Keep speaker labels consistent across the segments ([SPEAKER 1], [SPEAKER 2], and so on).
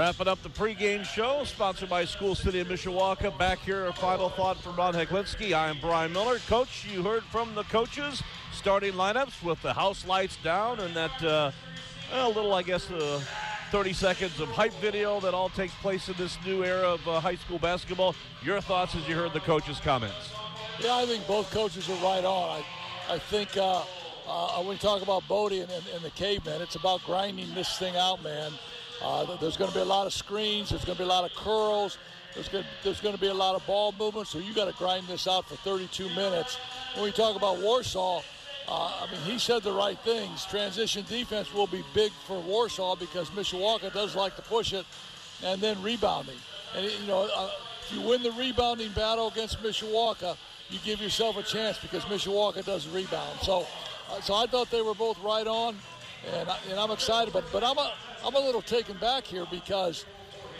[SPEAKER 1] Wrapping up the pregame show, sponsored by School City of Mishawaka. Back here, a final thought from Ron Heklinski. I am Brian Miller. Coach, you heard from the coaches, starting lineups with the house lights down and that uh, a little, I guess, uh, 30 seconds of hype video that all takes place in this new era of uh, high school basketball. Your thoughts as you heard the coaches' comments?
[SPEAKER 2] Yeah, I think both coaches are right on. I, I think uh, uh, when we talk about Bodie and, and, and the caveman, it's about grinding this thing out, man. Uh, there's going to be a lot of screens. There's going to be a lot of curls. There's going, to, there's to be a lot of ball movement. So you got to grind this out for 32 minutes. When we talk about Warsaw, uh, I mean, he said the right things. Transition defense will be big for Warsaw because Mishawaka does like to push it, and then rebounding. And you know, uh, if you win the rebounding battle against Mishawaka, you give yourself a chance because Mishawaka does rebound. So, uh, so I thought they were both right on, and, I, and I'm excited. But but I'm a I'm a little taken back here because,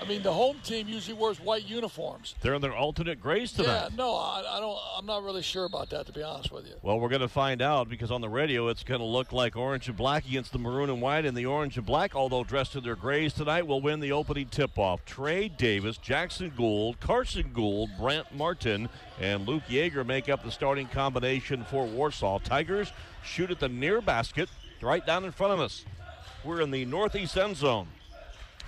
[SPEAKER 2] I mean, the home team usually wears white uniforms.
[SPEAKER 1] They're in their alternate grays tonight.
[SPEAKER 2] Yeah, no, I, I don't. I'm not really sure about that to be honest with you.
[SPEAKER 1] Well, we're going to find out because on the radio it's going to look like orange and black against the maroon and white, and the orange and black, although dressed in their grays tonight, will win the opening tip-off. Trey Davis, Jackson Gould, Carson Gould, Brant Martin, and Luke Yeager make up the starting combination for Warsaw. Tigers shoot at the near basket, right down in front of us. We're in the northeast end zone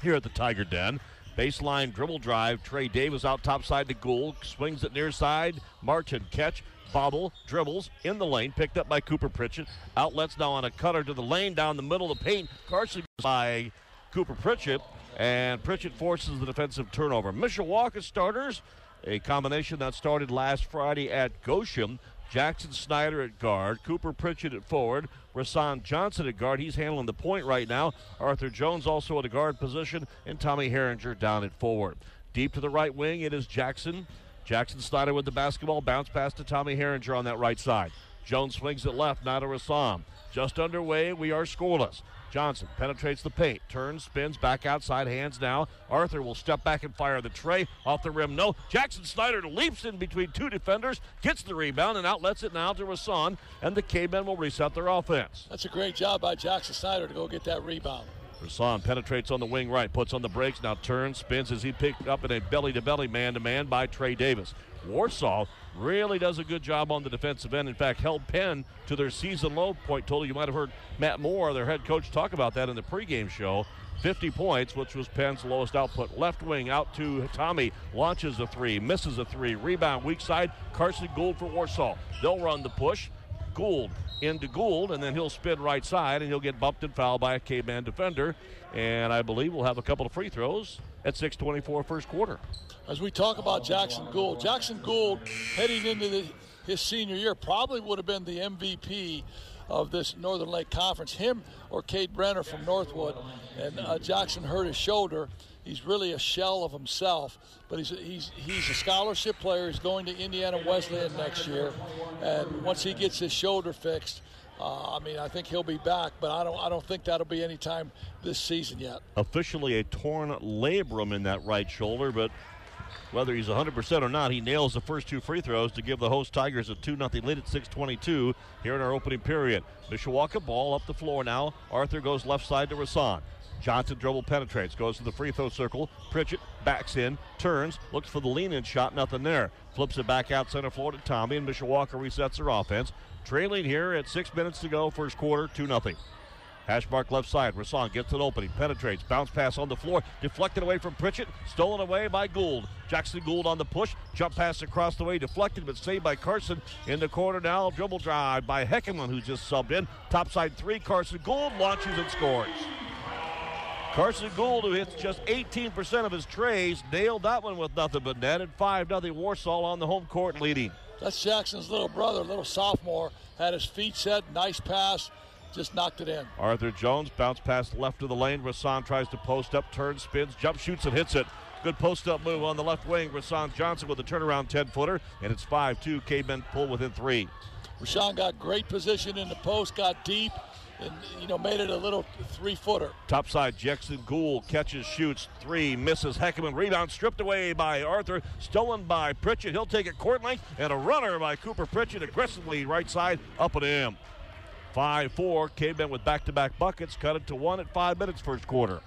[SPEAKER 1] here at the Tiger Den. Baseline dribble drive. Trey Davis out top side to Gould. Swings it near side. Martin catch. Bobble, dribbles in the lane, picked up by Cooper Pritchett. Outlets now on a cutter to the lane down the middle of the paint. Carson by Cooper Pritchett, and Pritchett forces the defensive turnover. Mishawaka starters, a combination that started last Friday at Goshen. Jackson Snyder at guard, Cooper Pritchett at forward, Rasan Johnson at guard. He's handling the point right now. Arthur Jones also at a guard position, and Tommy Herringer down at forward. Deep to the right wing, it is Jackson. Jackson Snyder with the basketball, bounce pass to Tommy Herringer on that right side. Jones swings it left, now to Rasan. Just underway, we are scoreless. Johnson penetrates the paint, turns, spins, back outside, hands now. Arthur will step back and fire the tray. Off the rim, no. Jackson Snyder leaps in between two defenders, gets the rebound, and outlets it now to Rasan, and the K-Men will reset their offense.
[SPEAKER 2] That's a great job by Jackson Snyder to go get that rebound.
[SPEAKER 1] Rasan penetrates on the wing right, puts on the brakes, now turns, spins as he picked up in a belly-to-belly man-to-man by Trey Davis. Warsaw really does a good job on the defensive end. In fact, held Penn to their season low point total. You might have heard Matt Moore, their head coach, talk about that in the pregame show. 50 points, which was Penn's lowest output. Left wing out to Tommy, launches a three, misses a three. Rebound, weak side, Carson Gould for Warsaw. They'll run the push. Gould into Gould, and then he'll spin right side, and he'll get bumped and fouled by a K-man defender. And I believe we'll have a couple of free throws at 6:24 first quarter.
[SPEAKER 2] As we talk about Jackson Gould, Jackson Gould heading into the, his senior year probably would have been the MVP of this Northern Lake Conference. Him or Kate Brenner from Northwood, and uh, Jackson hurt his shoulder. He's really a shell of himself, but he's he's he's a scholarship player. He's going to Indiana Wesleyan next year, and once he gets his shoulder fixed, uh, I mean, I think he'll be back, but I don't I don't think that'll be any time this season yet.
[SPEAKER 1] Officially a torn labrum in that right shoulder, but whether he's 100% or not, he nails the first two free throws to give the host Tigers a 2 0 lead at 6.22 here in our opening period. Mishawaka ball up the floor now. Arthur goes left side to Rasan. Johnson dribble penetrates, goes to the free throw circle. Pritchett backs in, turns, looks for the lean in shot, nothing there. Flips it back out center floor to Tommy, and Mishawaka resets their offense. Trailing here at six minutes to go, first quarter, 2 0. Hash mark left side. Rasan gets an opening, penetrates, bounce pass on the floor, deflected away from Pritchett, stolen away by Gould. Jackson Gould on the push, jump pass across the way, deflected but saved by Carson in the corner now. Dribble drive by Heckerman, who just subbed in. Topside three, Carson Gould launches and scores. Carson Gould, who hits just 18% of his trays, nailed that one with nothing but net, and 5 0 Warsaw on the home court leading.
[SPEAKER 2] That's Jackson's little brother, little sophomore, had his feet set, nice pass. just knocked it in.
[SPEAKER 1] Arthur Jones bounce pass left of the lane. Rasan tries to post up, turns, spins, jump shoots, and hits it. Good post up move on the left wing. Rasan Johnson with a turnaround 10 footer, and it's 5 2. Cavemen pull within three.
[SPEAKER 2] Rashawn got great position in the post, got deep, and you know made it a little three footer.
[SPEAKER 1] Topside, Jackson Gould catches, shoots, three, misses. Heckerman rebound stripped away by Arthur, stolen by Pritchett. He'll take it court length, and a runner by Cooper Pritchett aggressively right side up and in. 5 4. Cavemen with back to back buckets, cut it to one at five minutes first quarter.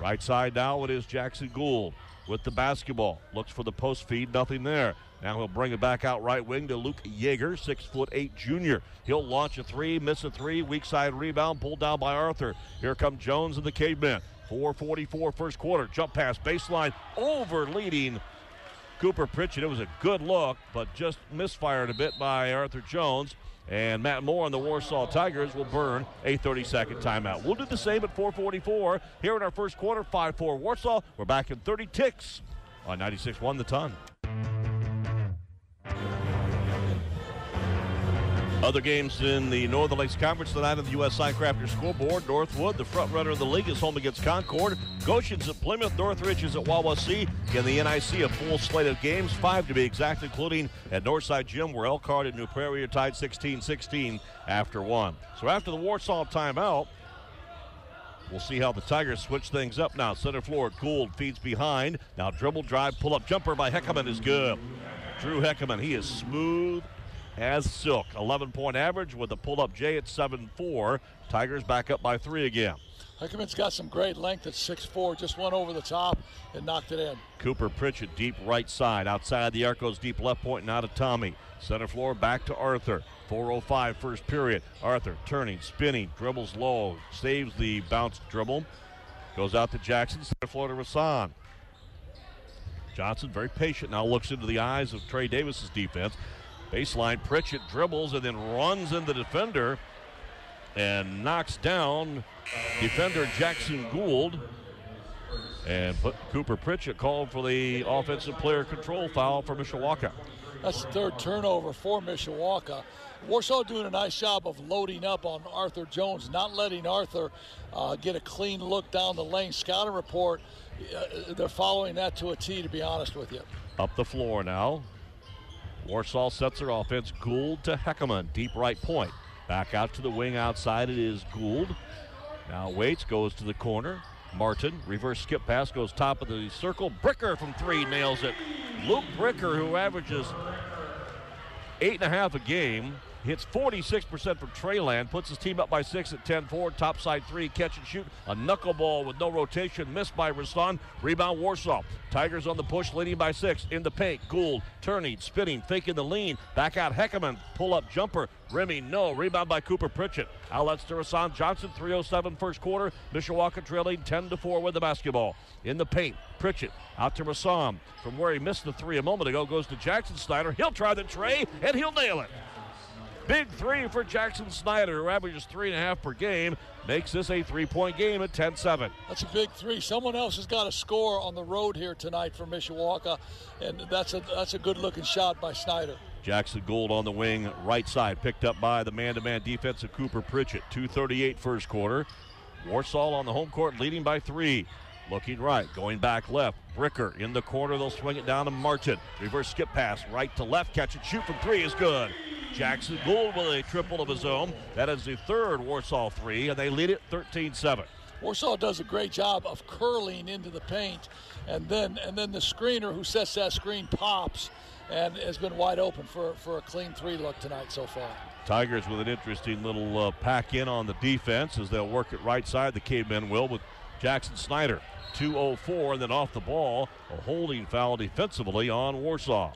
[SPEAKER 1] Right side now it is Jackson Gould with the basketball. Looks for the post feed, nothing there. Now he'll bring it back out right wing to Luke Yeager, six foot eight junior. He'll launch a three, miss a three, weak side rebound, pulled down by Arthur. Here come Jones and the cavemen. 444 first quarter. Jump pass baseline over leading Cooper Pritchett. It was a good look, but just misfired a bit by Arthur Jones. And Matt Moore and the Warsaw Tigers will burn a 30 second timeout. We'll do the same at 444 here in our first quarter, 5 4 Warsaw. We're back in 30 ticks on 96 1 the ton. Other games in the Northern Lakes Conference tonight on the U.S. Signcrafters scoreboard. Northwood, the front runner of the league, is home against Concord. Goshen's at Plymouth. Northridge is at Wawasee. In the NIC, a full slate of games, five to be exact, including at Northside Gym, where Elkhart and New Prairie are tied 16-16 after one. So after the Warsaw timeout, We'll see how the Tigers switch things up now. Center floor, Gould feeds behind. Now dribble, drive, pull up jumper by Heckerman is good. Drew Heckerman, he is smooth as silk. 11 point average with a pull up J at 7 4. Tigers back up by three again.
[SPEAKER 2] Heckerman's got some great length at 6'4, just went over the top and knocked it in.
[SPEAKER 1] Cooper Pritchett, deep right side. Outside the arc goes deep left point, now to Tommy. Center floor back to Arthur. 4.05 first period. Arthur turning, spinning, dribbles low, saves the bounce dribble. Goes out to Jackson, center floor to Rasan. Johnson, very patient, now looks into the eyes of Trey Davis's defense. Baseline, Pritchett dribbles and then runs in the defender and knocks down defender Jackson Gould. And Cooper Pritchett called for the offensive player control foul for Mishawaka.
[SPEAKER 2] That's the third turnover for Mishawaka. Warsaw doing a nice job of loading up on Arthur Jones, not letting Arthur uh, get a clean look down the lane. Scouting report, uh, they're following that to a T, to be honest with you.
[SPEAKER 1] Up the floor now. Warsaw sets their offense. Gould to Heckerman, deep right point. Back out to the wing outside. It is Gould. Now waits, goes to the corner. Martin, reverse skip pass, goes top of the circle. Bricker from three nails it. Luke Bricker, who averages eight and a half a game, hits 46% from Treyland, puts his team up by six at 10 4. Top side three, catch and shoot. A knuckleball with no rotation, missed by Rasan. Rebound Warsaw. Tigers on the push, leading by six. In the paint, Gould turning, spinning, faking the lean. Back out Heckerman, pull up jumper. Remy, no. Rebound by Cooper Pritchett. Outlets to Rasan Johnson, 307 first quarter. Mishawaka trailing 10 to 4 with the basketball. In the paint, Pritchett out to Rasan. From where he missed the three a moment ago, goes to Jackson Snyder. He'll try the tray, and he'll nail it. Big three for Jackson Snyder, who averages three and a half per game. Makes this a three point game at 10 7.
[SPEAKER 2] That's a big three. Someone else has got a score on the road here tonight for Mishawaka, and that's a, that's a good looking shot by Snyder.
[SPEAKER 1] Jackson Gould on the wing, right side, picked up by the man to man defense of Cooper Pritchett. 238 first quarter. Warsaw on the home court leading by three. Looking right, going back left. Bricker in the corner. They'll swing it down to Martin. Reverse skip pass, right to left. Catch and shoot from three is good. Jackson Gould with a triple of his own. That is the third Warsaw three, and they lead it 13 7.
[SPEAKER 2] Warsaw does a great job of curling into the paint, and then and then the screener who sets that screen pops and has been wide open for, for a clean three look tonight so far.
[SPEAKER 1] Tigers with an interesting little uh, pack in on the defense as they'll work it right side. The cavemen will with Jackson Snyder. 204 and then off the ball, a holding foul defensively on Warsaw.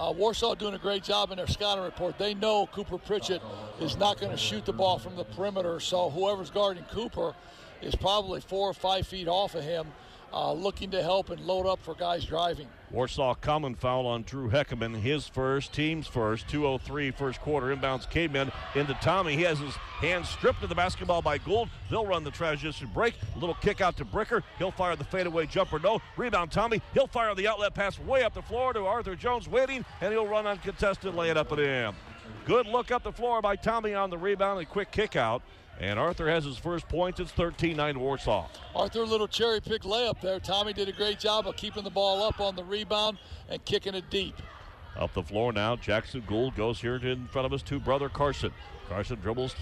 [SPEAKER 2] Uh, Warsaw doing a great job in their scouting report. They know Cooper Pritchett is not going to shoot the ball from the perimeter, so whoever's guarding Cooper is probably four or five feet off of him, uh, looking to help and load up for guys driving.
[SPEAKER 1] Warsaw common foul on Drew Heckerman, his first, team's first, 203 first quarter. Inbounds Cavemen into Tommy. He has his hands stripped of the basketball by Gould. They'll run the transition break. A little kick out to Bricker. He'll fire the fadeaway jumper. No. Rebound Tommy. He'll fire the outlet pass way up the floor to Arthur Jones waiting, and he'll run uncontested, lay it up and in. Good look up the floor by Tommy on the rebound and quick kick out. And Arthur has his first points. It's 13 9 Warsaw.
[SPEAKER 2] Arthur, a little cherry pick layup there. Tommy did a great job of keeping the ball up on the rebound and kicking it deep.
[SPEAKER 1] Up the floor now, Jackson Gould goes here in front of his two brother Carson. Carson dribbles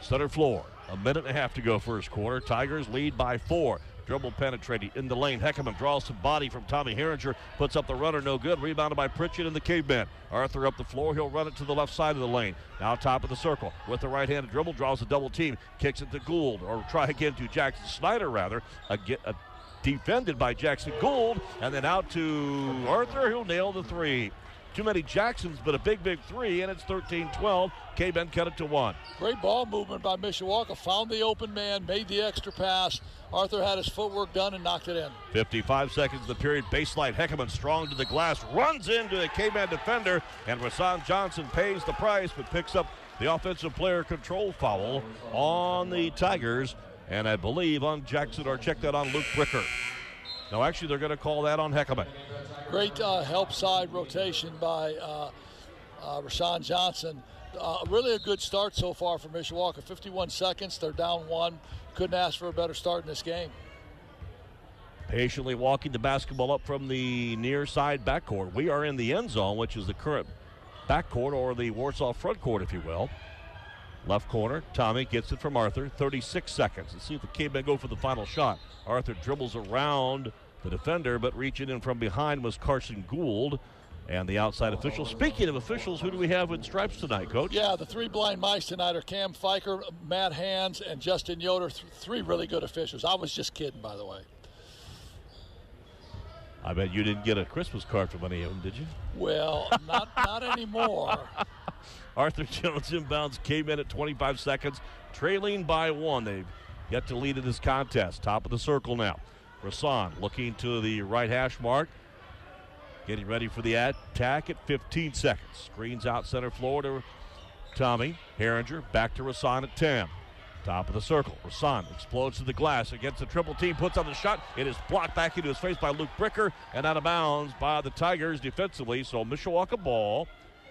[SPEAKER 1] center floor. A minute and a half to go first quarter. Tigers lead by four. Dribble penetrating in the lane. Heckerman draws some body from Tommy Herringer. Puts up the runner, no good. Rebounded by Pritchett and the caveman. Arthur up the floor. He'll run it to the left side of the lane. Now top of the circle with the right-handed dribble. Draws a double team. Kicks it to Gould or try again to Jackson Snyder rather. Again, a defended by Jackson Gould. And then out to Arthur. He'll nail the three. Too many Jacksons, but a big, big three, and it's 13 12. K Men cut it to one.
[SPEAKER 2] Great ball movement by Mishawaka. Found the open man, made the extra pass. Arthur had his footwork done and knocked it in.
[SPEAKER 1] 55 seconds of the period. Baseline Heckerman strong to the glass, runs into a K-Man defender, and Rasan Johnson pays the price but picks up the offensive player control foul on the Tigers. And I believe on Jackson or check that on Luke Bricker. No, actually, they're going to call that on Heckerman.
[SPEAKER 2] Great uh, help side rotation by uh, uh, Rashawn Johnson. Uh, really a good start so far for Mishawaka. 51 seconds, they're down one. Couldn't ask for a better start in this game.
[SPEAKER 1] Patiently walking the basketball up from the near side backcourt. We are in the end zone, which is the current backcourt or the Warsaw front court, if you will. Left corner, Tommy gets it from Arthur. 36 seconds. Let's see if the Cavemen go for the final shot. Arthur dribbles around the defender, but reaching in from behind was Carson Gould and the outside official. Speaking of officials, who do we have in stripes tonight, Coach?
[SPEAKER 2] Yeah, the three blind mice tonight are Cam Fiker, Matt Hands, and Justin Yoder. Th- three really good officials. I was just kidding, by the way.
[SPEAKER 1] I bet you didn't get a Christmas card from any of them, did you?
[SPEAKER 2] Well, not not anymore.
[SPEAKER 1] Arthur Jones inbounds came in at 25 seconds, trailing by one. They've yet to lead in this contest. Top of the circle now. Rasan looking to the right hash mark. Getting ready for the attack at 15 seconds. Screens out center floor to Tommy. Herringer back to Rasan at 10. Top of the circle. Rasan explodes to the glass against the triple team, puts on the shot. It is blocked back into his face by Luke Bricker and out of bounds by the Tigers defensively. So Mishawaka ball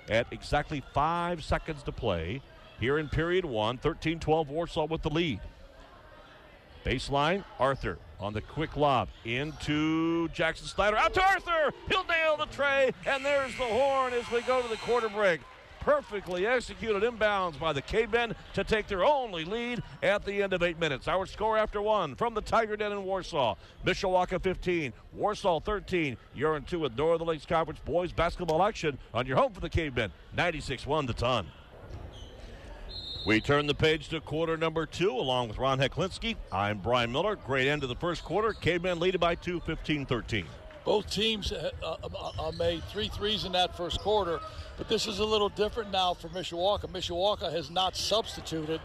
[SPEAKER 1] at exactly five seconds to play here in period one. 13 12 Warsaw with the lead. Baseline, Arthur on the quick lob into Jackson Snyder. Out to Arthur. He'll nail the tray. And there's the horn as we go to the quarter break. Perfectly executed inbounds by the Cavemen to take their only lead at the end of eight minutes. Our score after one from the Tiger Den in Warsaw. Mishawaka 15, Warsaw 13. You're in two with Northern Lakes Conference boys basketball action on your home for the Cavemen. 96 1 the ton. We turn the page to quarter number two along with Ron Heklinski. I'm Brian Miller. Great end of the first quarter. Cavemen leading by two, 15 13.
[SPEAKER 2] Both teams uh, uh, uh, made three threes in that first quarter, but this is a little different now for Mishawaka. Mishawaka has not substituted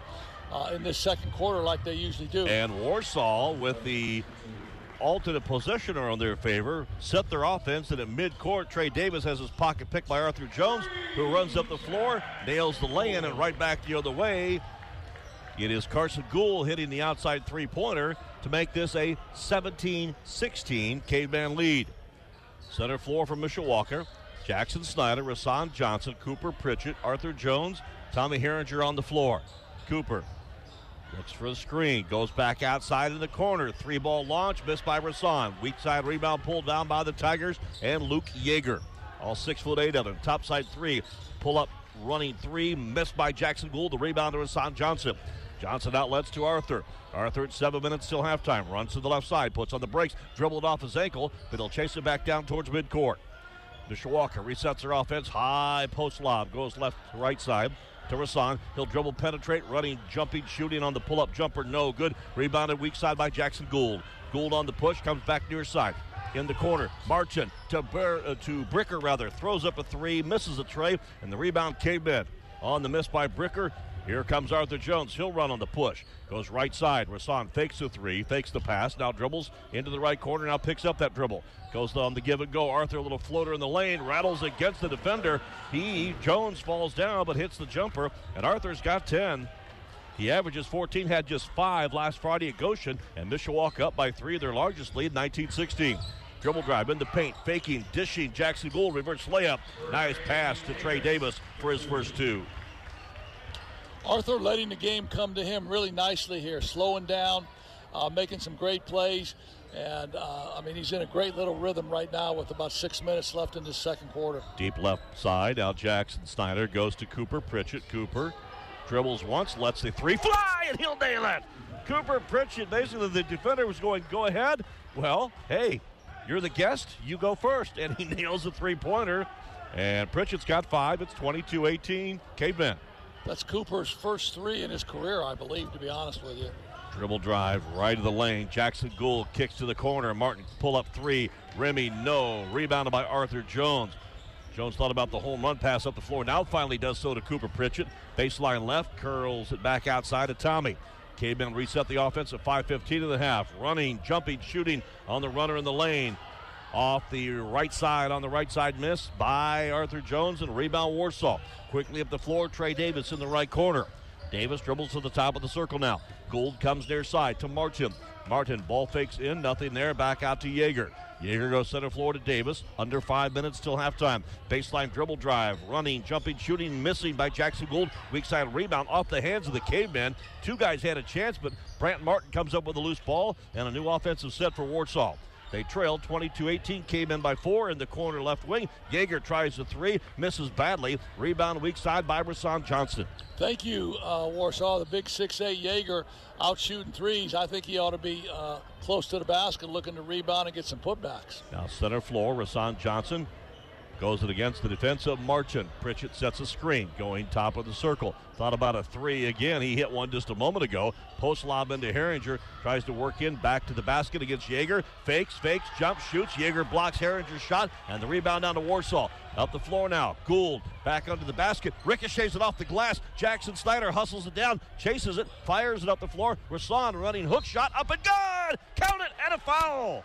[SPEAKER 2] uh, in this second quarter like they usually do.
[SPEAKER 1] And Warsaw with the alternate possessioner on their favor, set their offense, and at midcourt, Trey Davis has his pocket picked by Arthur Jones, who runs up the floor, nails the lay-in, and right back the other way. It is Carson Gould hitting the outside three-pointer to make this a 17-16 Caveman lead. Center floor for Mishawaka. Jackson Snyder, Rasan Johnson, Cooper Pritchett, Arthur Jones, Tommy Herringer on the floor. Cooper Looks for the screen. Goes back outside in the corner. Three ball launch. Missed by Rasan. Weak side rebound pulled down by the Tigers and Luke Yeager. All six foot eight of them. Top side three. Pull up running three. Missed by Jackson Gould. The rebound to Rasan Johnson. Johnson outlets to Arthur. Arthur at seven minutes till halftime. Runs to the left side. Puts on the brakes. Dribbled off his ankle. But he'll chase it back down towards midcourt. Mishawaka resets their offense. High post lob. Goes left to right side to Rasan. He'll dribble, penetrate, running, jumping, shooting on the pull up jumper. No good. Rebounded weak side by Jackson Gould. Gould on the push, comes back near side. In the corner, Martin to, uh, to Bricker, rather, throws up a three, misses a tray, and the rebound came in. On the miss by Bricker, here comes Arthur Jones. He'll run on the push. Goes right side. Rasan fakes the three, fakes the pass. Now dribbles into the right corner. Now picks up that dribble. Goes on the give and go. Arthur, a little floater in the lane, rattles against the defender. He, Jones, falls down but hits the jumper, and Arthur's got 10. He averages 14, had just five last Friday at Goshen, and Mishawaka up by three, their largest lead, 19-16. Dribble drive in the paint, faking, dishing. Jackson Gould reverse layup. Nice pass to Trey Davis for his first two.
[SPEAKER 2] Arthur letting the game come to him really nicely here, slowing down, uh, making some great plays. And uh, I mean, he's in a great little rhythm right now with about six minutes left in the second quarter.
[SPEAKER 1] Deep left side. Now Jackson Snyder goes to Cooper Pritchett. Cooper dribbles once, lets the three fly, and he'll nail it. Cooper Pritchett, basically the defender was going, go ahead. Well, hey, you're the guest. You go first. And he nails a three pointer. And Pritchett's got five. It's 22 18. Caveman.
[SPEAKER 2] That's Cooper's first three in his career, I believe, to be honest with you.
[SPEAKER 1] Dribble drive right of the lane. Jackson Gould kicks to the corner. Martin pull up three. Remy, no. Rebounded by Arthur Jones. Jones thought about the home run pass up the floor. Now finally does so to Cooper Pritchett. Baseline left, curls it back outside to Tommy. Cavemen reset the offense at 5.15 of the half. Running, jumping, shooting on the runner in the lane. Off the right side, on the right side, miss by Arthur Jones and rebound Warsaw. Quickly up the floor, Trey Davis in the right corner. Davis dribbles to the top of the circle now. Gould comes near side to Martin. Martin ball fakes in, nothing there. Back out to Jaeger. Jaeger goes center floor to Davis. Under five minutes till halftime. Baseline dribble drive. Running, jumping, shooting, missing by Jackson Gould. Weak side rebound off the hands of the cavemen. Two guys had a chance, but Brant Martin comes up with a loose ball and a new offensive set for Warsaw. They trail 22-18, came in by four in the corner left wing. Jaeger tries the three, misses badly. Rebound weak side by Rasan Johnson.
[SPEAKER 2] Thank you, uh, Warsaw. The big 6'8 Jaeger out shooting threes. I think he ought to be uh, close to the basket looking to rebound and get some putbacks.
[SPEAKER 1] Now center floor, Rasan Johnson Goes it against the defense of Marchant. Pritchett sets a screen, going top of the circle. Thought about a three again. He hit one just a moment ago. Post lob into Herringer. Tries to work in back to the basket against Jaeger. Fakes, fakes, jump, shoots. Jaeger blocks Herringer's shot, and the rebound down to Warsaw. Up the floor now. Gould back under the basket. Ricochets it off the glass. Jackson Snyder hustles it down, chases it, fires it up the floor. Rasan running hook shot up and good. Count it and a foul.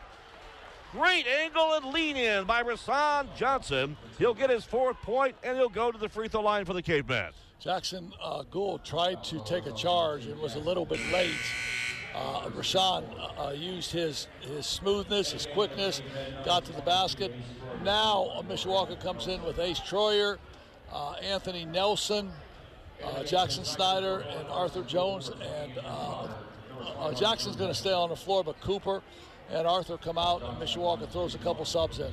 [SPEAKER 1] Great angle and lean in by Rasan Johnson. He'll get his fourth point and he'll go to the free throw line for the Cavemen.
[SPEAKER 2] Jackson uh, Gould tried to take a charge and was a little bit late. Uh, Rashawn uh, used his, his smoothness, his quickness, got to the basket. Now uh, Mishawaka comes in with Ace Troyer, uh, Anthony Nelson, uh, Jackson Snyder, and Arthur Jones. And uh, uh, Jackson's going to stay on the floor, but Cooper and Arthur come out, and Mishawaka throws a couple subs in.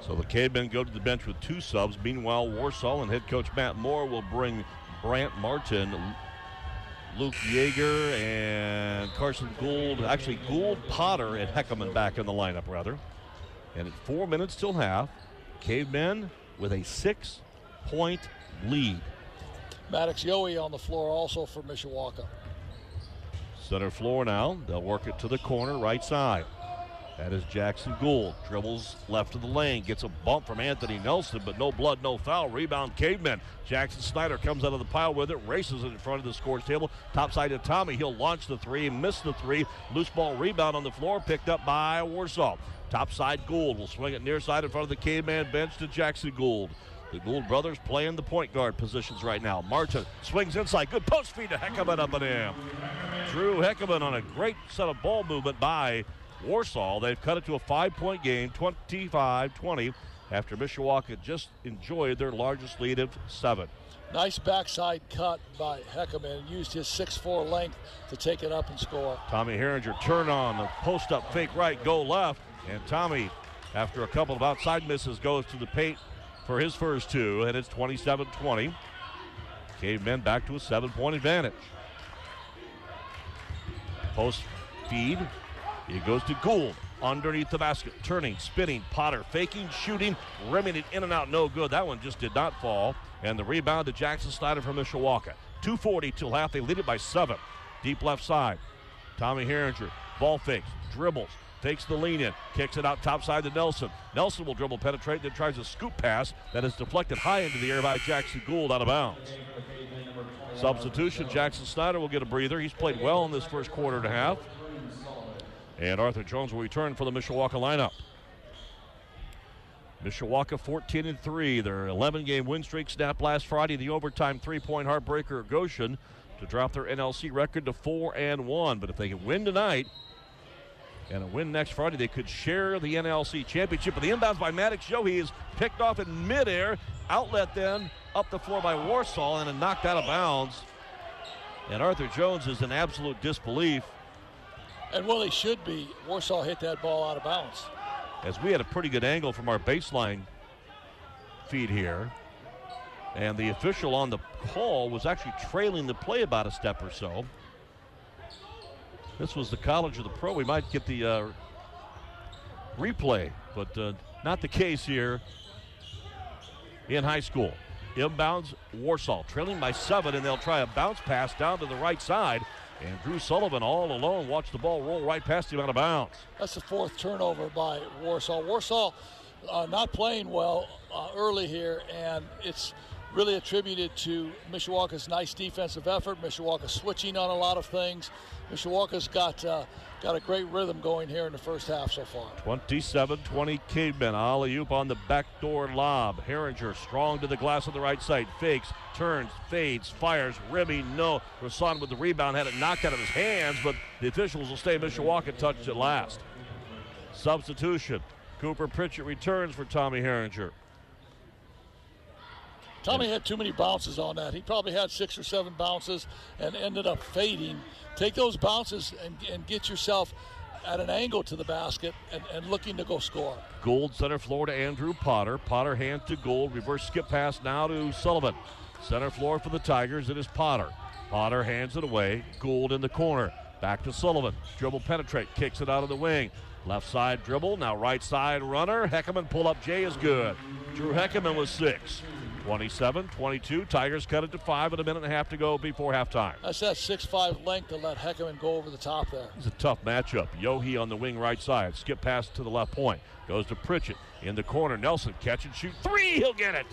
[SPEAKER 1] So the Cavemen go to the bench with two subs. Meanwhile, Warsaw and head coach Matt Moore will bring Brant Martin, Luke Yeager, and Carson Gould. Actually, Gould, Potter, and Heckerman back in the lineup, rather. And at four minutes till half, Cavemen with a six point lead.
[SPEAKER 2] Maddox Yohe on the floor also for Mishawaka.
[SPEAKER 1] Center floor now. They'll work it to the corner, right side. That is Jackson Gould. Dribbles left of the lane. Gets a bump from Anthony Nelson, but no blood, no foul. Rebound, Caveman. Jackson Snyder comes out of the pile with it, races it in front of the scores table. Top side to Tommy. He'll launch the three, miss the three. Loose ball rebound on the floor, picked up by Warsaw. Top side Gould will swing it near side in front of the Caveman bench to Jackson Gould. The Gould brothers playing the point guard positions right now. Martin swings inside. Good post feed to Heckerman up and in. Drew Heckerman on a great set of ball movement by Warsaw. They've cut it to a five point game, 25 20, after Mishawaka just enjoyed their largest lead of seven.
[SPEAKER 2] Nice backside cut by Heckerman. Used his 6'4 length to take it up and score.
[SPEAKER 1] Tommy Herringer turn on the post up fake right, go left. And Tommy, after a couple of outside misses, goes to the paint for his first two, and it's 27 20. Cavemen back to a seven point advantage. Post feed he goes to Gould underneath the basket, turning, spinning, Potter faking, shooting, rimming it in and out, no good. That one just did not fall. And the rebound to Jackson Snyder from Mishawaka. 240 till half. They lead it by seven. Deep left side. Tommy Herringer, ball fakes, dribbles, takes the lean in, kicks it out top side to Nelson. Nelson will dribble, penetrate, then tries a scoop pass that is deflected high into the air by Jackson Gould out of bounds. Substitution, Jackson Snyder will get a breather. He's played well in this first quarter and a half. And Arthur Jones will return for the Mishawaka lineup. Mishawaka 14 and 3. Their 11 game win streak snapped last Friday. The overtime three point heartbreaker Goshen to drop their NLC record to 4 and 1. But if they can win tonight and a win next Friday, they could share the NLC championship. But the inbounds by Maddox Yohe is picked off in midair. Outlet then up the floor by Warsaw and knocked out of bounds And Arthur Jones is in absolute disbelief.
[SPEAKER 2] And well, he should be. Warsaw hit that ball out of bounds.
[SPEAKER 1] As we had a pretty good angle from our baseline feed here. And the official on the call was actually trailing the play about a step or so. This was the college of the pro. We might get the uh, replay, but uh, not the case here in high school. Inbounds Warsaw, trailing by seven, and they'll try a bounce pass down to the right side. And Drew Sullivan all alone watched the ball roll right past him out of bounds.
[SPEAKER 2] That's the fourth turnover by Warsaw. Warsaw uh, not playing well uh, early here, and it's really attributed to Mishawaka's nice defensive effort. Mishawaka switching on a lot of things. Mishawaka's got uh, got a great rhythm going here in the first half so far.
[SPEAKER 1] 27-20 Cavemen. alley on the backdoor lob. Herringer strong to the glass on the right side. Fakes, turns, fades, fires. Remy, no. Rasan with the rebound had it knocked out of his hands, but the officials will stay Mishawaka touched it last. Substitution. Cooper Pritchett returns for Tommy Herringer.
[SPEAKER 2] Tommy had too many bounces on that. He probably had six or seven bounces and ended up fading. Take those bounces and, and get yourself at an angle to the basket and, and, looking to go score.
[SPEAKER 1] Gould center floor to Andrew Potter. Potter hand to Gould. Reverse skip pass now to Sullivan. Center floor for the Tigers. It is Potter. Potter hands it away. Gould in the corner. Back to Sullivan. Dribble penetrate. Kicks it out of the wing. Left side dribble. Now right side runner. Heckerman pull up J is good. Drew Heckerman was six. 27 22. Tigers cut it to five with a minute and a half to go before halftime.
[SPEAKER 2] That's that 6'5 length to let Heckerman go over the top there.
[SPEAKER 1] It's a tough matchup. Yohe on the wing right side. Skip pass to the left point. Goes to Pritchett. In the corner. Nelson catch and shoot. Three. He'll get it.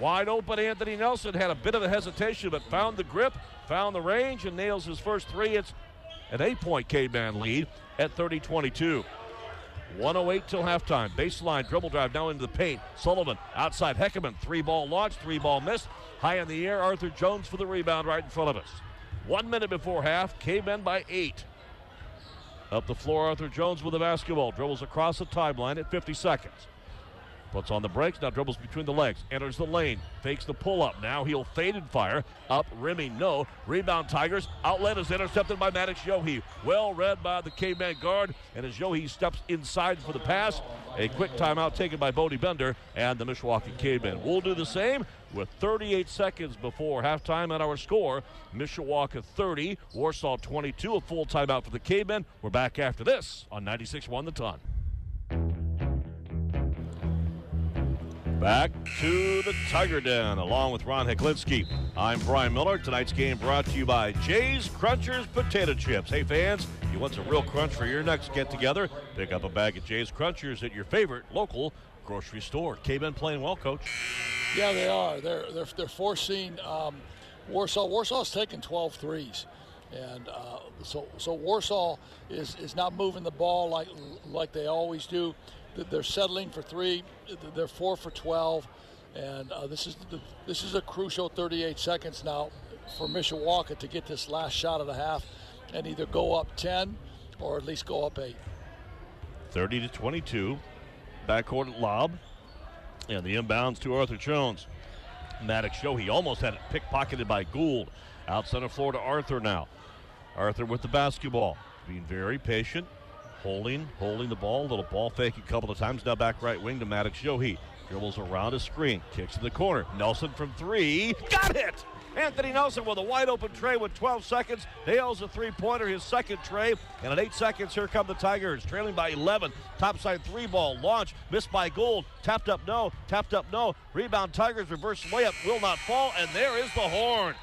[SPEAKER 1] Wide open Anthony Nelson had a bit of a hesitation, but found the grip, found the range, and nails his first three. It's an eight point K Man lead at 30 22. 108 till halftime. Baseline dribble drive now into the paint. Sullivan outside Heckerman. Three ball launch, three ball miss. High in the air. Arthur Jones for the rebound right in front of us. One minute before half. Cavemen by eight. Up the floor, Arthur Jones with the basketball. Dribbles across the timeline at 50 seconds. Puts on the brakes, now dribbles between the legs, enters the lane, fakes the pull up. Now he'll fade and fire. Up, Remy, no. Rebound Tigers. Outlet is intercepted by Maddox Yohe. Well read by the caveman guard. And as Yohe steps inside for the pass, a quick timeout taken by Bodie Bender and the Mishawaka Cavemen. We'll do the same with 38 seconds before halftime at our score. Mishawaka 30, Warsaw 22. A full timeout for the Cavemen. We're back after this on 96 1 the ton. Back to the Tiger Den, along with Ron Heklinski. I'm Brian Miller. Tonight's game brought to you by Jay's Crunchers Potato Chips. Hey, fans, you want some real crunch for your next get together? Pick up a bag of Jay's Crunchers at your favorite local grocery store. K-Men playing well, Coach.
[SPEAKER 2] Yeah, they are. They're they're, they're forcing um, Warsaw. Warsaw's taking 12 threes. And uh, so, so Warsaw is, is not moving the ball like like they always do. They're settling for three. They're four for 12, and uh, this is the, this is a crucial 38 seconds now for Mishawaka to get this last shot of the half and either go up 10 or at least go up eight.
[SPEAKER 1] 30 to 22, backcourt lob, and the inbounds to Arthur Jones. Maddox Yohe almost had it pickpocketed by Gould. Out center floor to Arthur now. Arthur with the basketball, being very patient, holding, holding the ball, little ball fake a couple of times. Now back right wing to Maddox Yohe. Dribbles around a screen, kicks in the corner. Nelson from three, got it! Anthony Nelson with a wide open tray with 12 seconds. Nails a three pointer, his second tray. And at eight seconds, here come the Tigers, trailing by 11. Topside three ball launch, missed by Gould. Tapped up, no. Tapped up, no. Rebound, Tigers, reverse layup, will not fall. And there is the horn.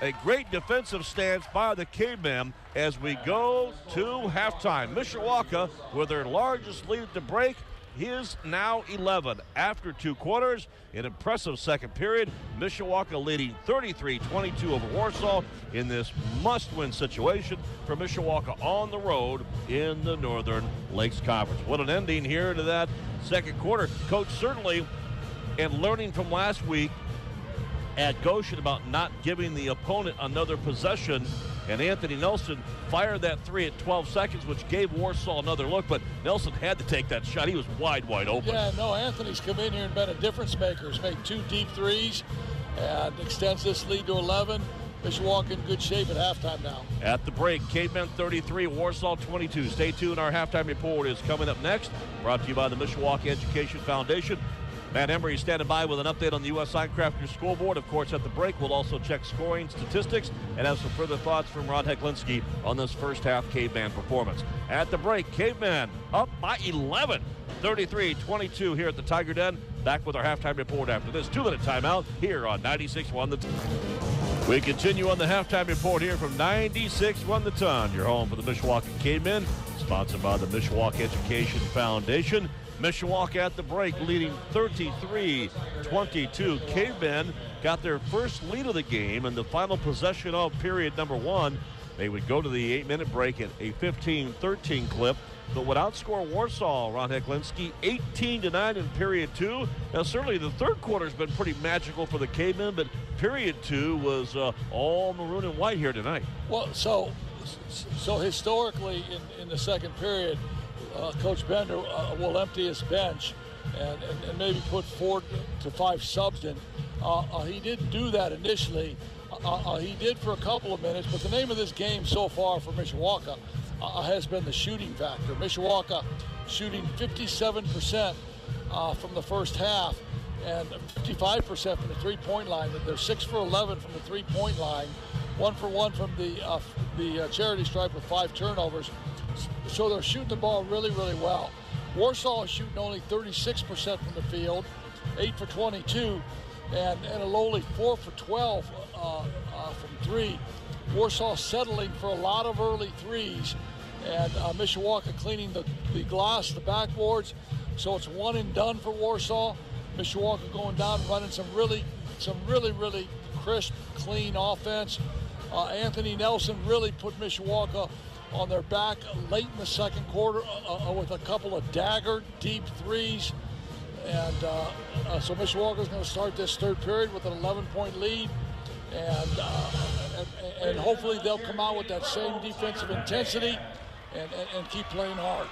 [SPEAKER 1] A great defensive stance by the Cavemen as we go to halftime. Mishawaka, with their largest lead to break, is now 11 after two quarters. An impressive second period. Mishawaka leading 33 22 over Warsaw in this must win situation for Mishawaka on the road in the Northern Lakes Conference. What an ending here to that second quarter. Coach, certainly, and learning from last week, at Goshen about not giving the opponent another possession. And Anthony Nelson fired that three at 12 seconds, which gave Warsaw another look. But Nelson had to take that shot. He was wide, wide open.
[SPEAKER 2] Yeah, no, Anthony's come in here and been a difference maker. He's made two deep threes and extends this lead to 11. Mishawaka in good shape at halftime now.
[SPEAKER 1] At the break, Cavemen 33, Warsaw 22. Stay tuned. Our halftime report is coming up next. Brought to you by the Mishawaka Education Foundation. Matt Emery standing by with an update on the U.S. Signcrafters scoreboard. Of course, at the break, we'll also check scoring statistics and have some further thoughts from Ron Heklinski on this first half Caveman performance. At the break, Caveman up by 11. 33-22 here at the Tiger Den. Back with our halftime report after this two-minute timeout here on 96-1 The Ton. We continue on the halftime report here from 96-1 The Ton, your home for the Mishawaka Cavemen, sponsored by the Mishawaka Education Foundation. Mishawaka at the break, leading 33-22. Cavemen got their first lead of the game and the final possession of period number one. They would go to the eight-minute break at a 15-13 clip but would outscore Warsaw, Ron Heklinski, 18 to 9 in period two. Now, certainly the third quarter has been pretty magical for the Cavemen, but period two was uh, all maroon and white here tonight.
[SPEAKER 2] Well, so so historically in, in the second period, uh, Coach Bender uh, will empty his bench and, and, and, maybe put four to five subs in. Uh, uh he didn't do that initially. Uh, uh, he did for a couple of minutes, but the name of this game so far for Mishawaka has been the shooting factor. Mishawaka shooting 57% uh, from the first half and 55% from the three-point line. They're six for 11 from the three-point line, one for one from the the charity stripe with five turnovers. So they're shooting the ball really, really well. Warsaw is shooting only 36% from the field, eight for 22, and, and a lowly four for 12 uh, uh, from three. Warsaw settling for a lot of early threes, and uh, Mishawaka cleaning the, the glass, the backboards. So it's one and done for Warsaw. Mishawaka going down, running some really, some really, really crisp, clean offense. Uh, Anthony Nelson really put Mishawaka on their back late in the second quarter uh, uh with a couple of dagger deep threes. And uh, uh, so Mishawaka is going to start this third period with an 11 point lead. And, uh, and, and, hopefully they'll come out with that same defensive intensity and, and, and keep playing hard.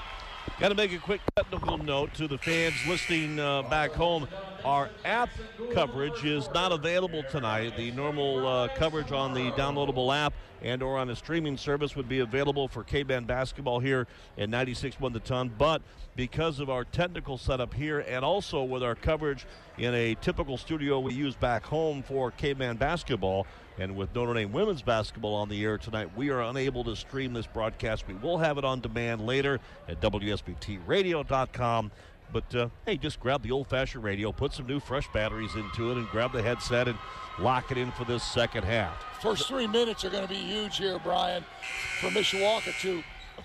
[SPEAKER 1] Got to make a quick technical note to the fans listening uh, back home. Our app coverage is not available tonight. The normal uh, coverage on the downloadable app and or on a streaming service would be available for K-Men basketball here in 96.1 The Ton. But because of our technical setup here and also with our coverage in a typical studio we use back home for K-Men basketball, and with Notre Dame women's basketball on the air tonight, we are unable to stream this broadcast. We will have it on demand later at WSBTradio.com. But uh, hey, just grab the old fashioned radio, put some new fresh batteries into it, and grab the headset and lock it in for this second half.
[SPEAKER 2] First three minutes are going to be huge here, Brian, for Mishawaka to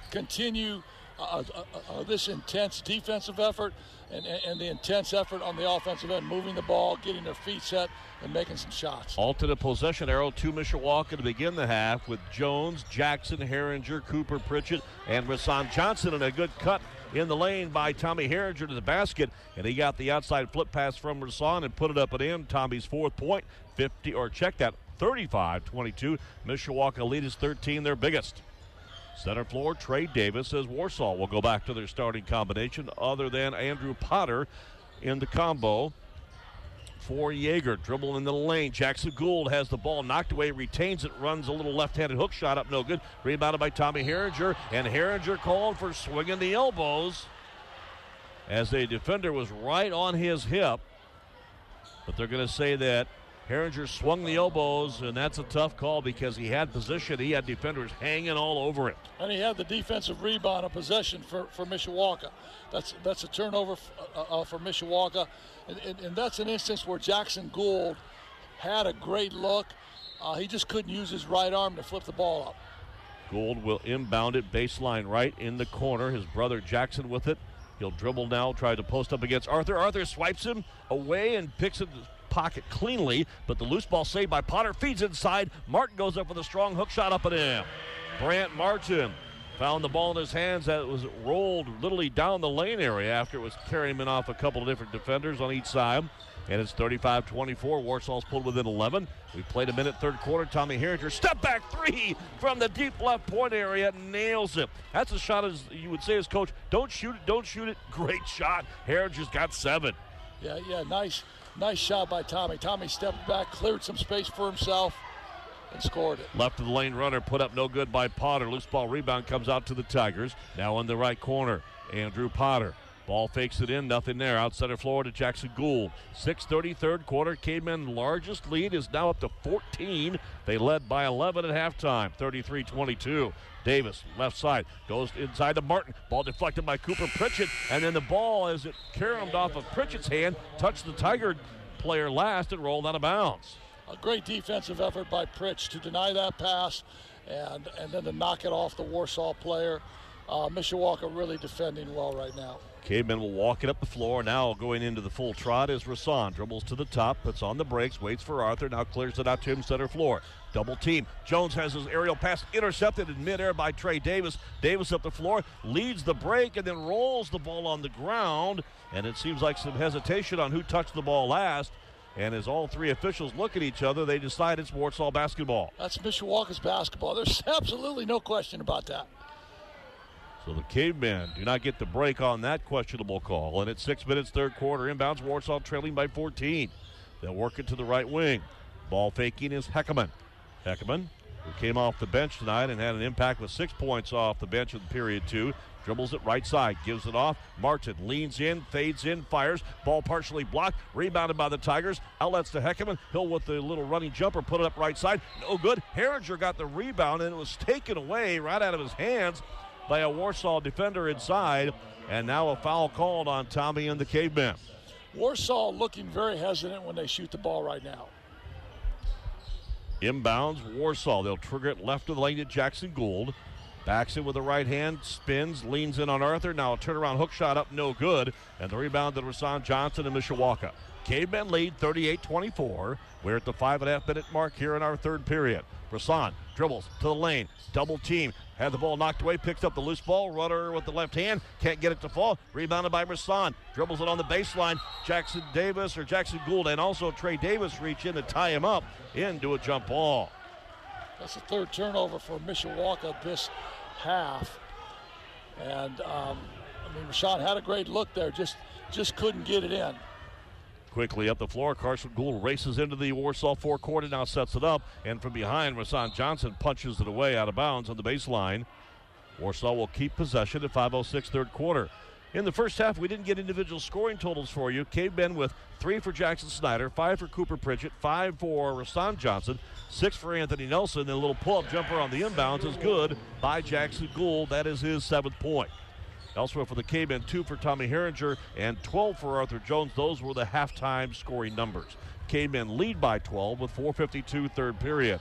[SPEAKER 2] continue uh, uh, this intense defensive effort and, and, the intense effort on the offensive end, moving the ball, getting their feet set, and making some shots.
[SPEAKER 1] Alternate possession arrow to Mishawaka to begin the half with Jones, Jackson, Herringer, Cooper, Pritchett, and Rasan Johnson, and a good cut in the lane by Tommy Herringer to the basket, and he got the outside flip pass from Rasan and put it up and in. Tommy's fourth point, 50 or check that, 35-22. Mishawaka lead is 13, their biggest. Center floor, Trey Davis as Warsaw will go back to their starting combination other than Andrew Potter in the combo for Jaeger. Dribble in the lane. Jackson Gould has the ball knocked away, retains it, runs a little left handed hook shot up, no good. Rebounded by Tommy Herringer, and Herringer called for swinging the elbows as a defender was right on his hip. But they're going to say that Herringer swung the elbows, and that's a tough call because he had position. He had defenders hanging all over him.
[SPEAKER 2] And he had the defensive rebound of possession for, for Mishawaka. That's that's a turnover f- uh, uh, for Mishawaka. And, and, and, that's an instance where Jackson Gould had a great look. Uh, he just couldn't use his right arm to flip the ball up.
[SPEAKER 1] Gould will inbound it baseline right in the corner. His brother Jackson with it. He'll dribble now, try to post up against Arthur. Arthur swipes him away and picks it pocket cleanly, but the loose ball saved by Potter feeds inside. Martin goes up with a strong hook shot up and in. Brant Martin found the ball in his hands that was rolled literally down the lane area after it was carrying him off a couple of different defenders on each side. And it's 35 24. Warsaw's pulled within 11. We played a minute third quarter. Tommy Herringer, step back three from the deep left point area, nails it. That's a shot, as you would say as coach. Don't shoot it, don't shoot it. Great shot. Herringer's got seven.
[SPEAKER 2] Yeah, yeah, nice Nice shot by Tommy. Tommy stepped back, cleared some space for himself, and scored it.
[SPEAKER 1] Left of the lane runner put up no good by Potter. Loose ball rebound comes out to the Tigers. Now in the right corner, Andrew Potter. Ball fakes it in, nothing there. Out center to Jackson Gould. 6:30 third quarter. Cavemen largest lead is now up to 14. They led by 11 at halftime, 33-22. Davis left side goes inside to Martin. Ball deflected by Cooper Pritchett, and then the ball as it caromed off of Pritchett's hand, touched the Tiger player last and rolled out of bounds.
[SPEAKER 2] A great defensive effort by Pritch to deny that pass, and and then to knock it off the Warsaw player. Uh, Mishawaka really defending well right now.
[SPEAKER 1] Caveman will walk it up the floor. Now going into the full trot is Rasan. Dribbles to the top, puts on the brakes, waits for Arthur. Now clears it out to him center floor. Double team. Jones has his aerial pass intercepted in midair by Trey Davis. Davis up the floor, leads the break, and then rolls the ball on the ground. And it seems like some hesitation on who touched the ball last. And as all three officials look at each other, they decide it's Warsaw basketball.
[SPEAKER 2] That's Mishawaka's basketball. There's absolutely no question about that.
[SPEAKER 1] The Cavemen do not get the break on that questionable call. And it's six minutes, third quarter. Inbounds, Warsaw trailing by 14. They'll work it to the right wing. Ball faking is Heckerman. Heckerman, who came off the bench tonight and had an impact with six points off the bench in period two. Dribbles it right side, gives it off. Martin leans in, fades in, fires. Ball partially blocked, rebounded by the Tigers. Outlets to Heckerman. Hill with the little running jumper, put it up right side. No good. Herringer got the rebound and it was taken away right out of his hands by a Warsaw defender inside. And now a foul called on Tommy and the Cavemen.
[SPEAKER 2] Warsaw looking very hesitant when they shoot the ball right now.
[SPEAKER 1] Inbounds, Warsaw. They'll trigger it left of the lane to Jackson Gould. Backs it with the right hand, spins, leans in on Arthur. Now a turnaround hook shot up, no good. And the rebound to Rasan Johnson and Mishawaka. Cavemen lead 38 24. We're at the five and a half minute mark here in our third period. Rasan dribbles to the lane, double team, had the ball knocked away, picks up the loose ball, runner with the left hand, can't get it to fall, rebounded by Rasan, dribbles it on the baseline. Jackson Davis or Jackson Gould and also Trey Davis reach in to tie him up into a jump ball.
[SPEAKER 2] That's the third turnover for Mishawaka this half. And um, I mean, Rashawn had a great look there, just just couldn't get it in.
[SPEAKER 1] Quickly up the floor, Carson Gould races into the Warsaw forecourt and now sets it up. And from behind, Rasan Johnson punches it away out of bounds on the baseline. Warsaw will keep possession at 5.06 third quarter. In the first half, we didn't get individual scoring totals for you. Cavemen with three for Jackson Snyder, five for Cooper Pritchett, five for Rasan Johnson, six for Anthony Nelson. And a little pull up jumper on the inbounds is good by Jackson Gould. That is his seventh point. Elsewhere for the Cavemen, two for Tommy Herringer and 12 for Arthur Jones. Those were the halftime scoring numbers. Cavemen lead by 12 with 4.52 third period.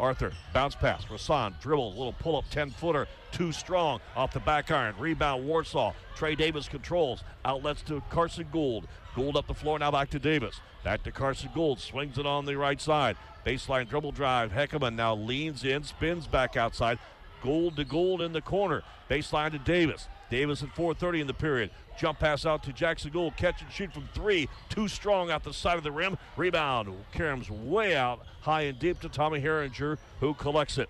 [SPEAKER 1] Arthur, bounce pass. Rasan dribbles, little pull up 10 footer, too strong off the back iron. Rebound, Warsaw. Trey Davis controls. Outlets to Carson Gould. Gould up the floor, now back to Davis. Back to Carson Gould, swings it on the right side. Baseline dribble drive. Heckerman now leans in, spins back outside. Gould to Gould in the corner. Baseline to Davis. Davis at 4.30 in the period. Jump pass out to Jackson Gould. Catch and shoot from three. Too strong out the side of the rim. Rebound. Karam's way out high and deep to Tommy Herringer, who collects it.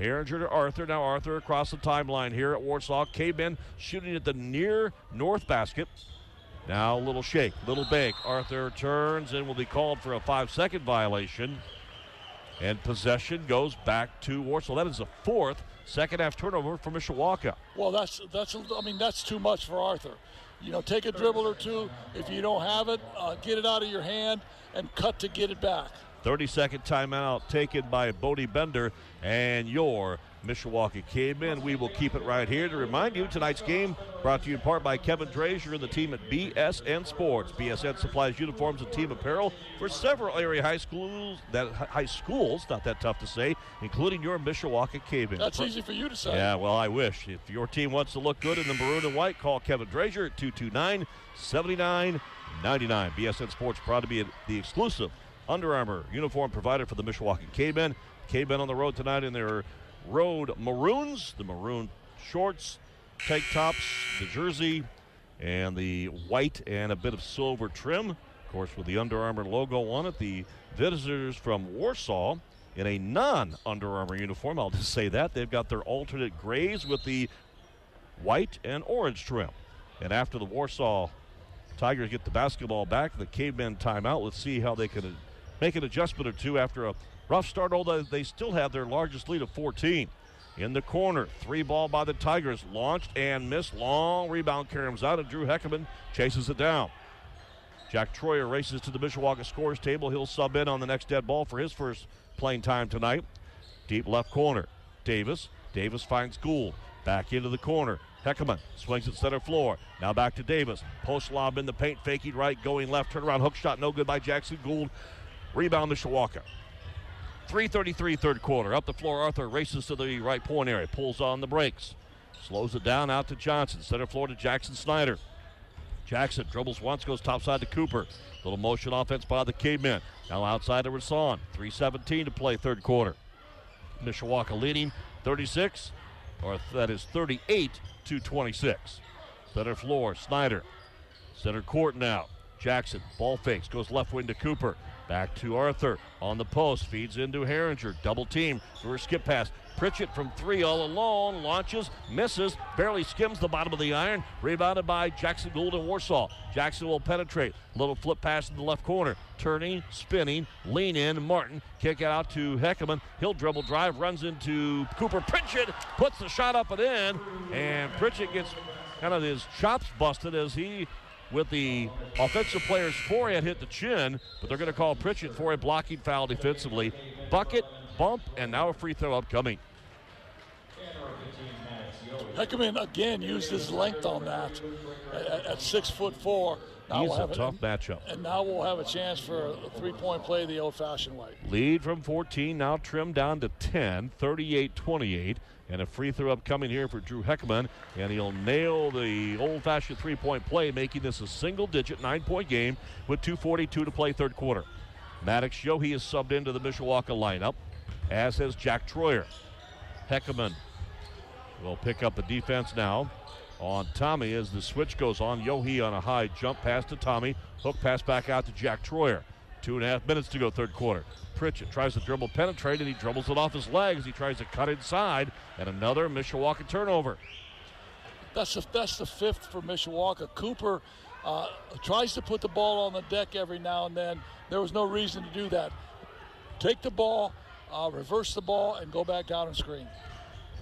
[SPEAKER 1] Herringer to Arthur. Now Arthur across the timeline here at Warsaw. Cavemen shooting at the near north basket. Now a little shake, little bake. Arthur turns and will be called for a five second violation. And possession goes back to Warsaw. That is the fourth second half turnover for Mishawaka.
[SPEAKER 2] Well, that's that's I mean that's too much for Arthur. You know, take a dribble or two. If you don't have it, uh, get it out of your hand and cut to get it back.
[SPEAKER 1] 30 second timeout taken by Bodie Bender and your Mishawaka Cavemen. We will keep it right here to remind you tonight's game brought to you in part by Kevin Drazier and the team at BSN Sports. BSN supplies uniforms and team apparel for several area high schools. That high schools, not that tough to say, including your Mishawaka Cavemen.
[SPEAKER 2] That's easy for you to say.
[SPEAKER 1] Yeah, well, I wish. If your team wants to look good in the maroon and white, call Kevin Drazier at 229 7999. BSN Sports proud to be the exclusive Under Armour uniform provider for the Mishawaka Cavemen. Cavemen on the road tonight in their road maroons, the maroon shorts, tank tops, the jersey, and the white and a bit of silver trim. Of course, with the Under Armour logo on it. The visitors from Warsaw in a non Under Armour uniform. I'll just say that. They've got their alternate grays with the white and orange trim. And after the Warsaw Tigers get the basketball back, the cavemen timeout. Let's see how they can make an adjustment or two after a rough start, although they still have their largest lead of 14. In the corner, three ball by the Tigers, launched and missed. Long rebound comes out, and Drew Heckerman chases it down. Jack Troyer races to the Mishawaka scores table. He'll sub in on the next dead ball for his first playing time tonight. Deep left corner, Davis. Davis finds Gould. Back into the corner. Heckerman swings at center floor. Now back to Davis. Post lob in the paint, faking right, going left, turnaround hook shot, no good by Jackson Gould. Rebound Mishawaka. 3.33 third quarter. Up the floor, Arthur races to the right point area, pulls on the brakes. Slows it down out to Johnson. Center floor to Jackson Snyder. Jackson dribbles once, goes topside to Cooper. Little motion offense by the Cavemen. Now outside to Rasan. 3.17 to play third quarter. Mishawaka leading 36, or that is 38 to 26. Center floor, Snyder. Center court now. Jackson, ball fakes, goes left wing to Cooper. Back to Arthur on the post, feeds into Herringer. Double team for a skip pass. Pritchett from three all alone, launches, misses, barely skims the bottom of the iron. Rebounded by Jackson Gould and Warsaw. Jackson will penetrate. Little flip pass in the left corner. Turning, spinning, lean in. Martin kick it out to Heckerman. He'll dribble drive, runs into Cooper. Pritchett puts the shot up and in, and Pritchett gets kind of his chops busted as he with the offensive player's forehead hit the chin, but they're going to call Pritchett for a blocking foul defensively. Bucket, bump, and now a free throw upcoming.
[SPEAKER 2] Heckerman again used his length on that at, at six foot four.
[SPEAKER 1] Now He's we'll a tough matchup.
[SPEAKER 2] And now we'll have a chance for a three point play the old fashioned way.
[SPEAKER 1] Lead from 14, now trimmed down to 10, 38 28. And a free throw upcoming here for Drew Heckman. And he'll nail the old fashioned three point play, making this a single digit nine point game with 2.42 to play third quarter. Maddox Yohe is subbed into the Mishawaka lineup, as has Jack Troyer. Heckerman will pick up the defense now on Tommy as the switch goes on. Yohe on a high jump pass to Tommy. Hook pass back out to Jack Troyer. Two and a half minutes to go, third quarter. Pritchett tries to dribble penetrate and he dribbles it off his legs. He tries to cut inside and another Mishawaka turnover.
[SPEAKER 2] That's the, that's the fifth for Mishawaka. Cooper uh, tries to put the ball on the deck every now and then. There was no reason to do that. Take the ball, uh, reverse the ball, and go back down and screen.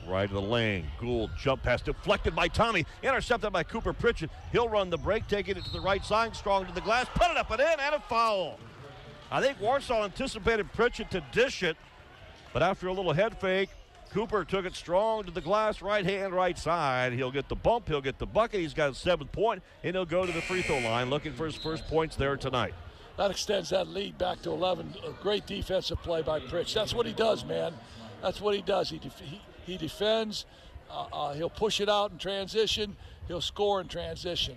[SPEAKER 1] Right of the lane. Gould jump pass deflected by Tommy. Intercepted by Cooper Pritchett. He'll run the break, taking it to the right side. Strong to the glass. Put it up and in, and a foul. I think Warsaw anticipated Pritchett to dish it, but after a little head fake, Cooper took it strong to the glass, right hand, right side. He'll get the bump, he'll get the bucket. He's got a seventh point, and he'll go to the free throw line looking for his first points there tonight.
[SPEAKER 2] That extends that lead back to 11. A great defensive play by Pritch. That's what he does, man. That's what he does. He, def- he, he, defends. Uh, uh, he'll push it out in transition. He'll score in transition.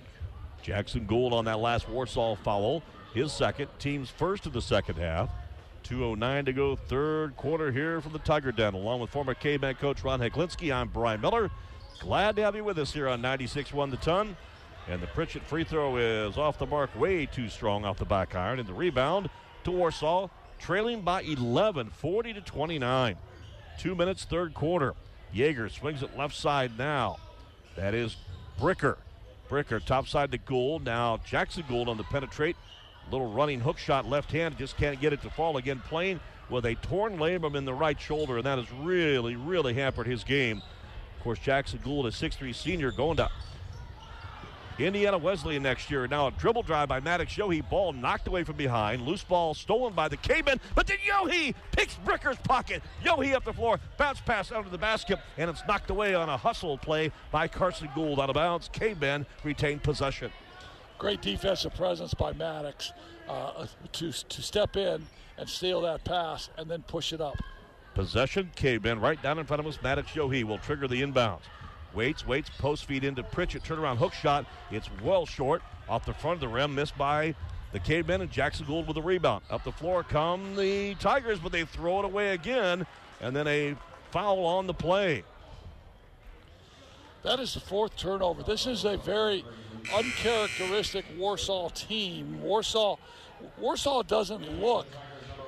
[SPEAKER 1] Jackson Gould on that last Warsaw foul his second, team's first of the second half. 2.09 to go, third quarter here from the Tiger Den. Along with former K-Men coach Ron Heklinski, I'm Brian Miller. Glad to have you with us here on 96-1 the ton. And the Pritchett free throw is off the mark, way too strong off the back iron. And the rebound to Warsaw, trailing by 11, 40 to 29. Two minutes, third quarter. Jaeger swings it left side now. That is Bricker. Bricker top side to Gould. Now Jackson Gould on the penetrate. Little running hook shot left hand, just can't get it to fall again. Playing with a torn labrum in the right shoulder, and that has really, really hampered his game. Of course, Jackson Gould, a 6'3 senior, going to Indiana Wesleyan next year. Now a dribble drive by Maddox Yohe. Ball knocked away from behind. Loose ball stolen by the Cavemen. But then Yohe picks Bricker's pocket. Yohe up the floor. Bounce pass under the basket. And it's knocked away on a hustle play by Carson Gould out of bounds. Cavemen retain possession.
[SPEAKER 2] Great defensive presence by Maddox uh, to, to step in and steal that pass and then push it up.
[SPEAKER 1] Possession, Cavemen right down in front of us. Maddox Yohe will trigger the inbounds. Waits, waits, post feed into Pritchett. Turnaround hook shot. It's well short off the front of the rim, missed by the Cavemen and Jackson Gould with a rebound. Up the floor come the Tigers, but they throw it away again, and then a foul on the play.
[SPEAKER 2] That is the fourth turnover. This is a very uncharacteristic Warsaw team. Warsaw, Warsaw doesn't look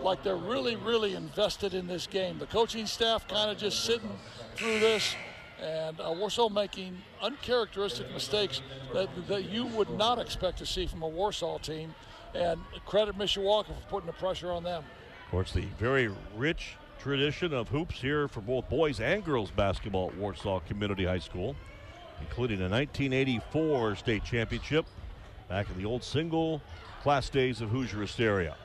[SPEAKER 2] like they're really, really invested in this game. The coaching staff kind of just sitting through this and uh, Warsaw making uncharacteristic mistakes that, that you would not expect to see from a Warsaw team. And credit Mishawaka for putting the pressure on them.
[SPEAKER 1] Of course, the very rich tradition of hoops here for both boys and girls basketball at Warsaw Community High School, including a 1984 state championship back in the old single class days of Hoosier Hysteria.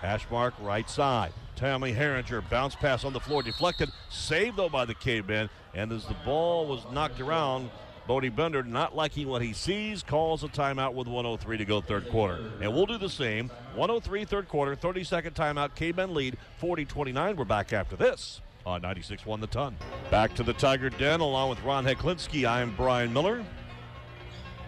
[SPEAKER 1] Hash mark right side. Tommy Herringer bounce pass on the floor, deflected, saved though by the caveman. And as the ball was knocked around, Bodie Bender, not liking what he sees, calls a timeout with 103 to go third quarter. And we'll do the same. 103 third quarter, 30 second timeout. Cavemen lead 40 29. We're back after this on 96 1 the ton. Back to the Tiger Den along with Ron Heklinski. I'm Brian Miller.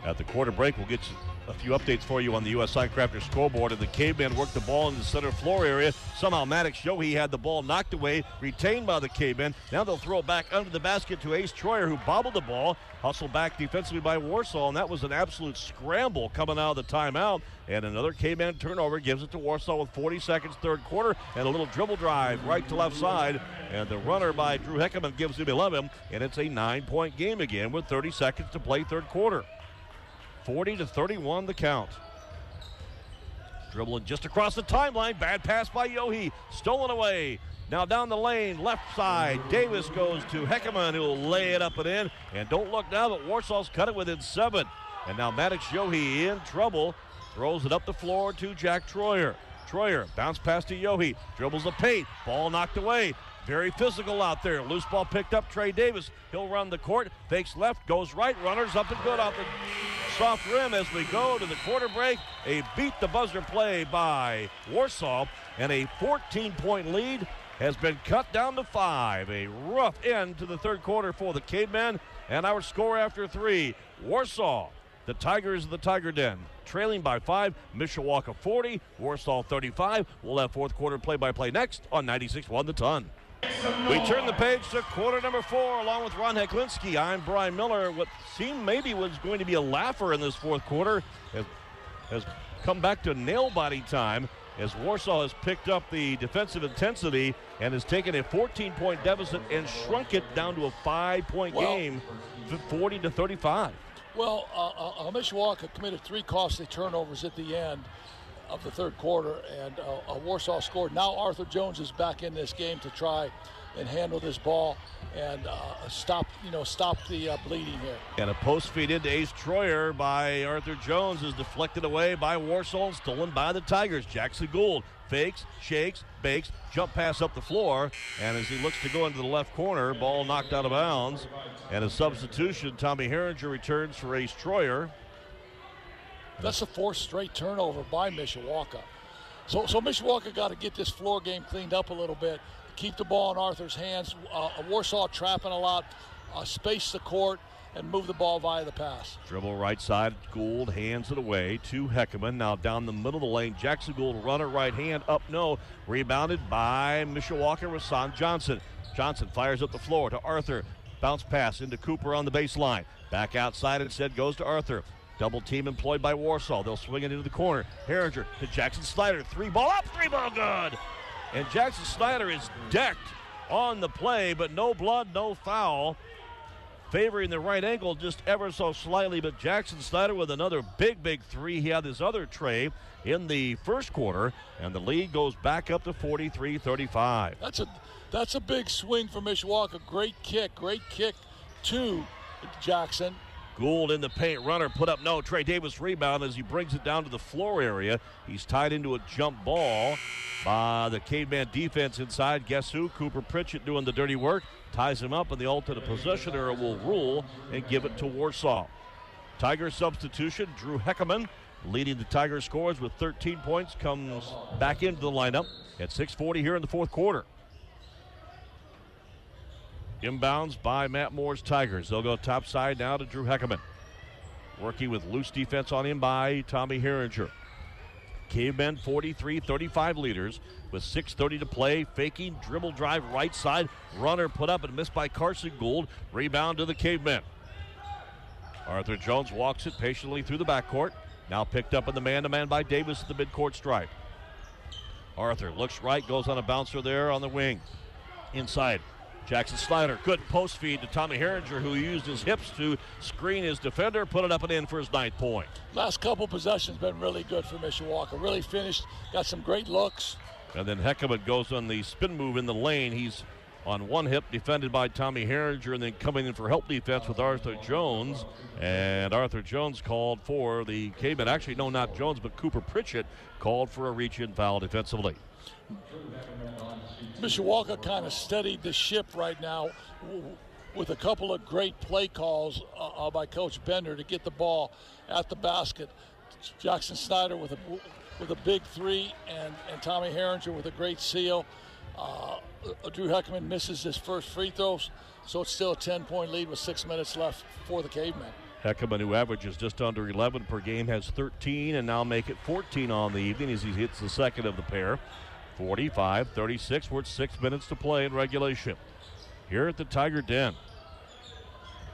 [SPEAKER 1] At the quarter break, we'll get you a few updates for you on the U.S. Signcrafter scoreboard. And the caveman worked the ball in the center floor area. Somehow Maddox Yohe had the ball knocked away, retained by the caveman. Now they'll throw it back under the basket to Ace Troyer, who bobbled the ball, hustled back defensively by Warsaw, and that was an absolute scramble coming out of the timeout. And another caveman turnover gives it to Warsaw with 40 seconds, third quarter, and a little dribble drive right to left side. And the runner by Drew Heckerman gives him 11, and it's a nine point game again with 30 seconds to play third quarter. 40 to 31 the count. Dribbling just across the timeline. Bad pass by Yohe. Stolen away. Now down the lane, left side. Davis goes to Heckerman, who will lay it up and in. And don't look now, but Warsaw's cut it within seven. And now Maddox Yohe in trouble. Throws it up the floor to Jack Troyer. Troyer bounce pass to Yohe. Dribbles the paint. Ball knocked away. Very physical out there. Loose ball picked up. Trey Davis. He'll run the court. Fakes left. Goes right. Runners up and good off the soft rim as we go to the quarter break. A beat the buzzer play by Warsaw. And a 14 point lead has been cut down to five. A rough end to the third quarter for the Cavemen. And our score after three Warsaw, the Tigers of the Tiger Den, trailing by five. Mishawaka 40, Warsaw 35. We'll have fourth quarter play by play next on 96 1 the ton. We turn the page to quarter number four along with Ron Heklinski. I'm Brian Miller. What seemed maybe was going to be a laugher in this fourth quarter has, has come back to nail body time as Warsaw has picked up the defensive intensity and has taken a 14 point deficit and shrunk it down to a five point
[SPEAKER 2] Well-
[SPEAKER 1] game, 40 to 35.
[SPEAKER 2] Well, uh, uh, Mishawaka committed three costly turnovers at the end of the third quarter, and uh, Warsaw scored. Now Arthur Jones is back in this game to try and handle this ball and uh, stop, you know, stop the uh, bleeding here.
[SPEAKER 1] And a post feed into Ace Troyer by Arthur Jones is deflected away by Warsaw and stolen by the Tigers. Jackson Gould fakes, shakes, bakes, jump pass up the floor. And as he looks to go into the left corner, ball knocked out of bounds. And a substitution, Tommy Herringer returns for Ace Troyer.
[SPEAKER 2] That's a fourth straight turnover by Mishawaka. So, so Mishawaka got to get this floor game cleaned up a little bit. Keep the ball in Arthur's hands. Uh, Warsaw trapping a lot. Uh, space the court and move the ball via the pass.
[SPEAKER 1] Dribble right side, Gould hands it away to Heckerman. Now down the middle of the lane, Jackson Gould runner right hand up no, rebounded by Mishawaka Rasan Johnson. Johnson fires up the floor to Arthur. Bounce pass into Cooper on the baseline. Back outside instead goes to Arthur. Double team employed by Warsaw. They'll swing it into the corner. Herringer to Jackson Snyder. Three ball up, three ball good. And Jackson Snyder is decked on the play, but no blood, no foul favoring the right ankle just ever so slightly. But Jackson Snyder with another big, big three. He had this other tray in the first quarter, and the lead goes back up to 43 35.
[SPEAKER 2] That's a that's a big swing for Mishawaka. Great kick, great kick to Jackson.
[SPEAKER 1] Gould in the paint, runner put up no. Trey Davis rebound as he brings it down to the floor area. He's tied into a jump ball by the caveman defense inside. Guess who? Cooper Pritchett doing the dirty work. Ties him up, and the possession error will rule and give it to Warsaw. Tiger substitution, Drew Heckerman, leading the Tiger scores with 13 points, comes back into the lineup at 6:40 here in the fourth quarter. Inbounds by Matt Moore's Tigers. They'll go top side now to Drew Heckerman. Working with loose defense on him by Tommy Herringer. Cavemen 43 35 leaders with 6.30 to play. Faking, dribble drive right side. Runner put up and missed by Carson Gould. Rebound to the Cavemen. Arthur Jones walks it patiently through the backcourt. Now picked up in the man to man by Davis at the midcourt stripe. Arthur looks right, goes on a bouncer there on the wing. Inside. Jackson Snyder, good post feed to Tommy Herringer, who used his hips to screen his defender, put it up and in for his ninth point.
[SPEAKER 2] Last couple possessions been really good for Mishawaka. Really finished, got some great looks.
[SPEAKER 1] And then Heckerman goes on the spin move in the lane. He's on one hip, defended by Tommy Herringer, and then coming in for help defense with Arthur Jones. And Arthur Jones called for the caveman. Actually, no, not Jones, but Cooper Pritchett called for a reach in foul defensively.
[SPEAKER 2] Mishawaka kind of steadied the ship right now with a couple of great play calls uh, uh, by Coach Bender to get the ball at the basket. Jackson Snyder with a with a big three, and, and Tommy Herringer with a great seal. Uh, Drew Heckman misses his first free throws, so it's still a 10 point lead with six minutes left for the Cavemen.
[SPEAKER 1] Heckman, who averages just under 11 per game, has 13 and now make it 14 on the evening as he hits the second of the pair. 45 36, with six minutes to play in regulation. Here at the Tiger Den.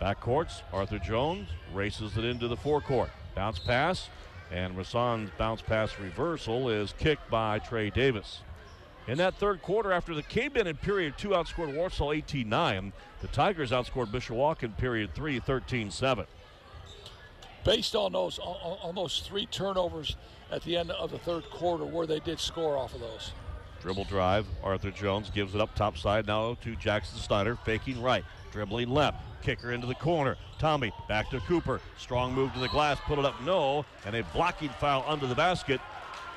[SPEAKER 1] Backcourts, Arthur Jones races it into the forecourt. Bounce pass, and Rasan's bounce pass reversal is kicked by Trey Davis. In that third quarter, after the Cavemen in period two outscored Warsaw 18 9, the Tigers outscored Mishawaka in period three 13 7.
[SPEAKER 2] Based on those, on those three turnovers at the end of the third quarter, where they did score off of those.
[SPEAKER 1] Dribble drive. Arthur Jones gives it up top side now to Jackson Snyder, faking right, dribbling left, kicker into the corner. Tommy back to Cooper. Strong move to the glass, put it up, no, and a blocking foul under the basket.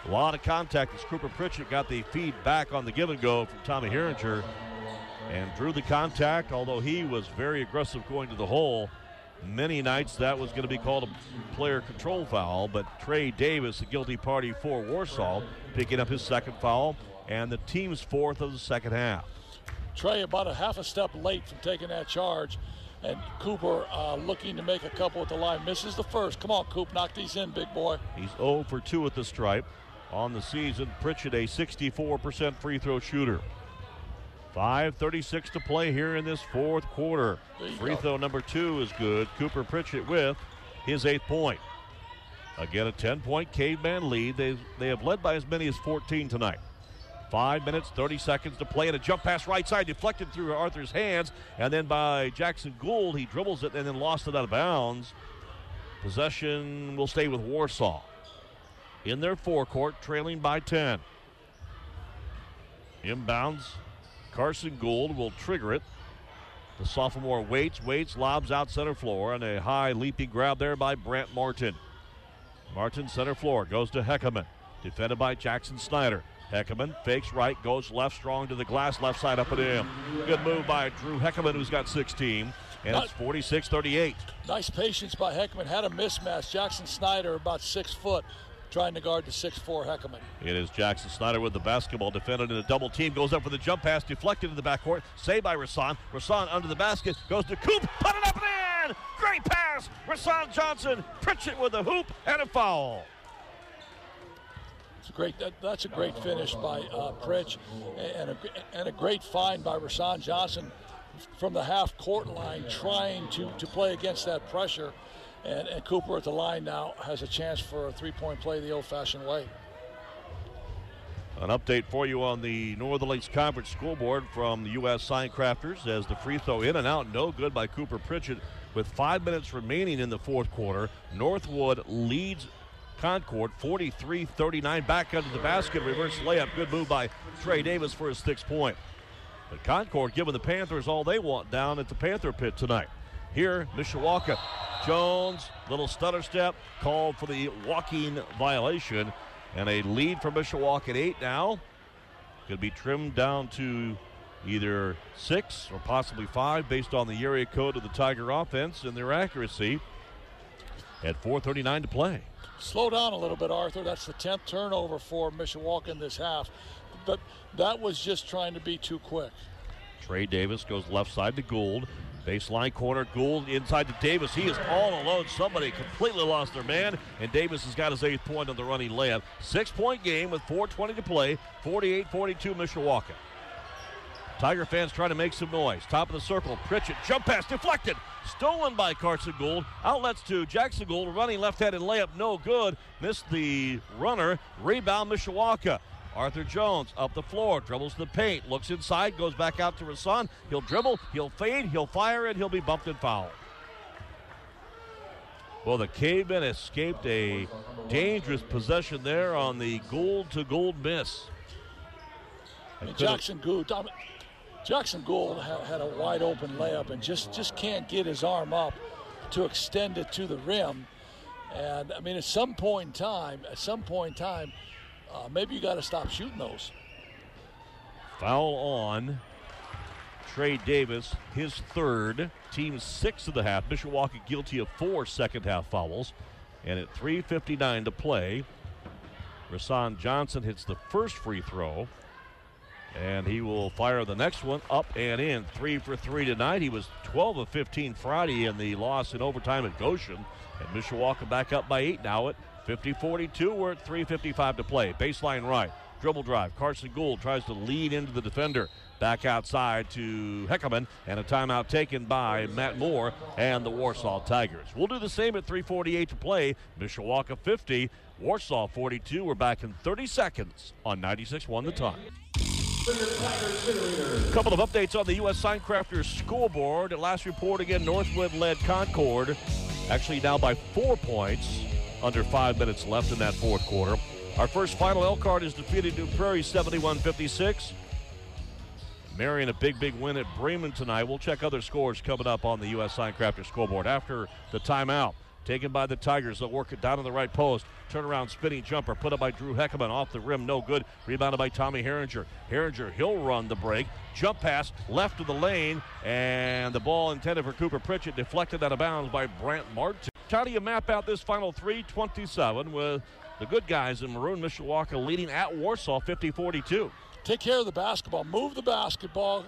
[SPEAKER 1] A lot of contact as Cooper Pritchett got the feed back on the give and go from Tommy Herringer and drew the contact, although he was very aggressive going to the hole. Many nights that was going to be called a player control foul, but Trey Davis, the guilty party for Warsaw, picking up his second foul and the team's fourth of the second half.
[SPEAKER 2] Trey about a half a step late from taking that charge. And Cooper uh, looking to make a couple at the line. Misses the first. Come on, Coop, knock these in, big boy.
[SPEAKER 1] He's 0 for 2 at the stripe on the season. Pritchett, a 64% free throw shooter. 5.36 to play here in this fourth quarter. Free throw number two is good. Cooper Pritchett with his eighth point. Again, a 10 point caveman lead. They, they have led by as many as 14 tonight. Five minutes, 30 seconds to play, and a jump pass right side deflected through Arthur's hands, and then by Jackson Gould. He dribbles it and then lost it out of bounds. Possession will stay with Warsaw. In their forecourt, trailing by 10. Inbounds. Carson Gould will trigger it. The sophomore waits, waits, lobs out center floor, and a high leaping grab there by Brant Martin. Martin center floor goes to Heckerman, defended by Jackson Snyder. Heckerman fakes right, goes left, strong to the glass, left side up and in. Good move by Drew Heckerman, who's got 16. And it's 46 38.
[SPEAKER 2] Nice patience by Heckerman. Had a mismatch. Jackson Snyder, about six foot, trying to guard the six-four Heckerman.
[SPEAKER 1] It is Jackson Snyder with the basketball, defended in a double team, goes up for the jump pass, deflected in the backcourt, saved by Rasan. Rasan under the basket, goes to Coop, put it up and in! Great pass! Rasan Johnson, Pritchett with a hoop and a foul.
[SPEAKER 2] Great. That, that's a great finish by uh, Pritch, and a, and a great find by Rasan Johnson from the half court line, trying to, to play against that pressure. And, and Cooper at the line now has a chance for a three-point play the old-fashioned way.
[SPEAKER 1] An update for you on the Northern Lakes Conference scoreboard from the U.S. Signcrafters as the free throw in and out, no good by Cooper Pritchett. With five minutes remaining in the fourth quarter, Northwood leads Concord 43 39. Back under the basket, reverse layup. Good move by Trey Davis for his sixth point. But Concord giving the Panthers all they want down at the Panther pit tonight. Here, Mishawaka. Jones, little stutter step, called for the walking violation. And a lead for Mishawaka at eight now. Could be trimmed down to either six or possibly five based on the area code of the Tiger offense and their accuracy at 4.39 to play.
[SPEAKER 2] Slow down a little bit, Arthur. That's the 10th turnover for Mishawaka in this half. But that was just trying to be too quick.
[SPEAKER 1] Trey Davis goes left side to Gould. Baseline corner, Gould inside to Davis. He is all alone. Somebody completely lost their man, and Davis has got his eighth point on the running layup. Six point game with 4.20 to play, 48 42 Mishawaka. Tiger fans trying to make some noise. Top of the circle, Pritchett, jump pass deflected. Stolen by Carson Gould. Outlets to Jackson Gould, running left handed layup, no good. Missed the runner. Rebound, Mishawaka. Arthur Jones up the floor, dribbles the paint, looks inside, goes back out to Rasan. He'll dribble, he'll fade, he'll fire it, he'll be bumped and fouled. Well, the Cavemen escaped a dangerous possession there on the Gould to Gould miss.
[SPEAKER 2] Jackson Gould, Jackson Gould had, a wide open layup and just just can't get his arm up to extend it to the rim. And I mean, at some point in time, at some point in time, uh, maybe you got to stop shooting those.
[SPEAKER 1] Foul on Trey Davis, his third, team six of the half. Mishawaka guilty of four second half fouls. And at 3.59 to play, Rasan Johnson hits the first free throw. And he will fire the next one up and in. Three for three tonight. He was 12 of 15 Friday in the loss in overtime at Goshen. And Mishawaka back up by eight now at 50 42. We're at 3.55 to play. Baseline right. Dribble drive. Carson Gould tries to lead into the defender. Back outside to Heckerman, and a timeout taken by Matt Moore and the Warsaw Tigers. We'll do the same at 3.48 to play. Mishawaka 50, Warsaw 42. We're back in 30 seconds on 96 1 the ton. A couple of updates on the U.S. Signcrafters scoreboard. At last report, again, Northwood led Concord, actually now by four points, under five minutes left in that fourth quarter. Our first final Elkhart is defeated New Prairie 71 56. Marian a big, big win at Bremen tonight. We'll check other scores coming up on the U.S. Signcrafters scoreboard after the timeout. Taken by the Tigers. They'll work it down to the right post. Turnaround spinning jumper put up by Drew Heckerman off the rim. No good. Rebounded by Tommy Herringer. Herringer, he'll run the break. Jump pass left of the lane. And the ball intended for Cooper Pritchett deflected out of bounds by Brant Martin. How do you map out this final 327 with the good guys in Maroon Mishawaka leading at Warsaw 50 42?
[SPEAKER 2] take care of the basketball, move the basketball.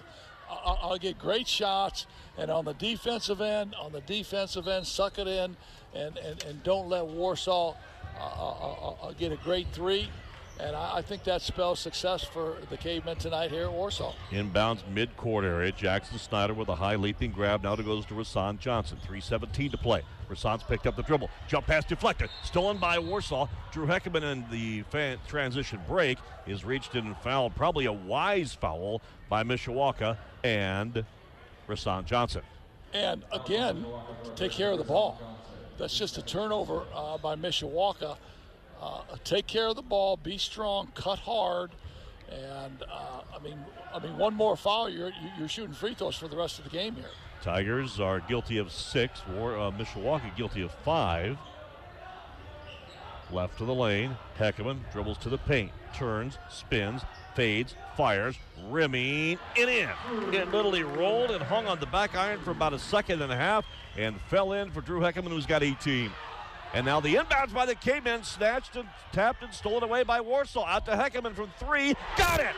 [SPEAKER 2] I'll, I'll, get great shots, and on the defensive end, on the defensive end, suck it in, and and, and don't let Warsaw uh, uh, uh, get a great three. And I, I, think that spells success for the Cavemen tonight here at Warsaw.
[SPEAKER 1] Inbounds mid-court area. Jackson Snyder with a high leaping grab. Now it goes to Rasan Johnson. 3.17 to play. Rasan's picked up the dribble. Jump pass deflected. Stolen by Warsaw. Drew Heckerman in the fan- transition break is reached and fouled. Probably a wise foul by Mishawaka and Rasan Johnson.
[SPEAKER 2] And again, take care of the ball. That's just a turnover uh, by Mishawaka. Uh, take care of the ball, be strong, cut hard, and uh, I mean, I mean, one more foul, you're you're shooting free throws for the rest of the game here.
[SPEAKER 1] Tigers are guilty of six. War, uh, Mishawaka guilty of five. Left to the lane. Heckerman dribbles to the paint, turns, spins, fades, fires, rimming, and in. It literally rolled and hung on the back iron for about a second and a half and fell in for Drew Heckerman, who's got 18. And now the inbounds by the Cavemen, snatched and tapped and stolen away by Warsaw. Out to Heckerman from three. Got it!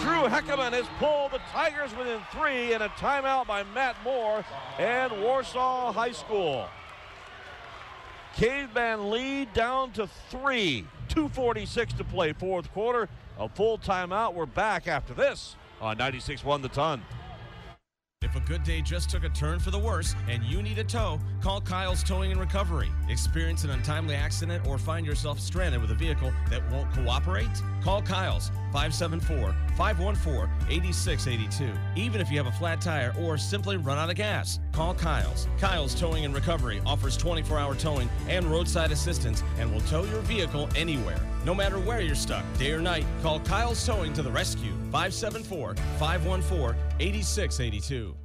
[SPEAKER 1] Drew Heckerman has pulled the Tigers within three and a timeout by Matt Moore and Warsaw High School. Caveman lead down to three. 2.46 to play, fourth quarter. A full timeout. We're back after this on 96 1 the ton.
[SPEAKER 3] If a good day just took a turn for the worse and you need a tow, call Kyle's Towing and Recovery. Experience an untimely accident or find yourself stranded with a vehicle that won't cooperate? Call Kyle's 574 514 8682. Even if you have a flat tire or simply run out of gas, call Kyle's. Kyle's Towing and Recovery offers 24 hour towing and roadside assistance and will tow your vehicle anywhere. No matter where you're stuck, day or night, call Kyle's Towing to the rescue. 574 514 8682.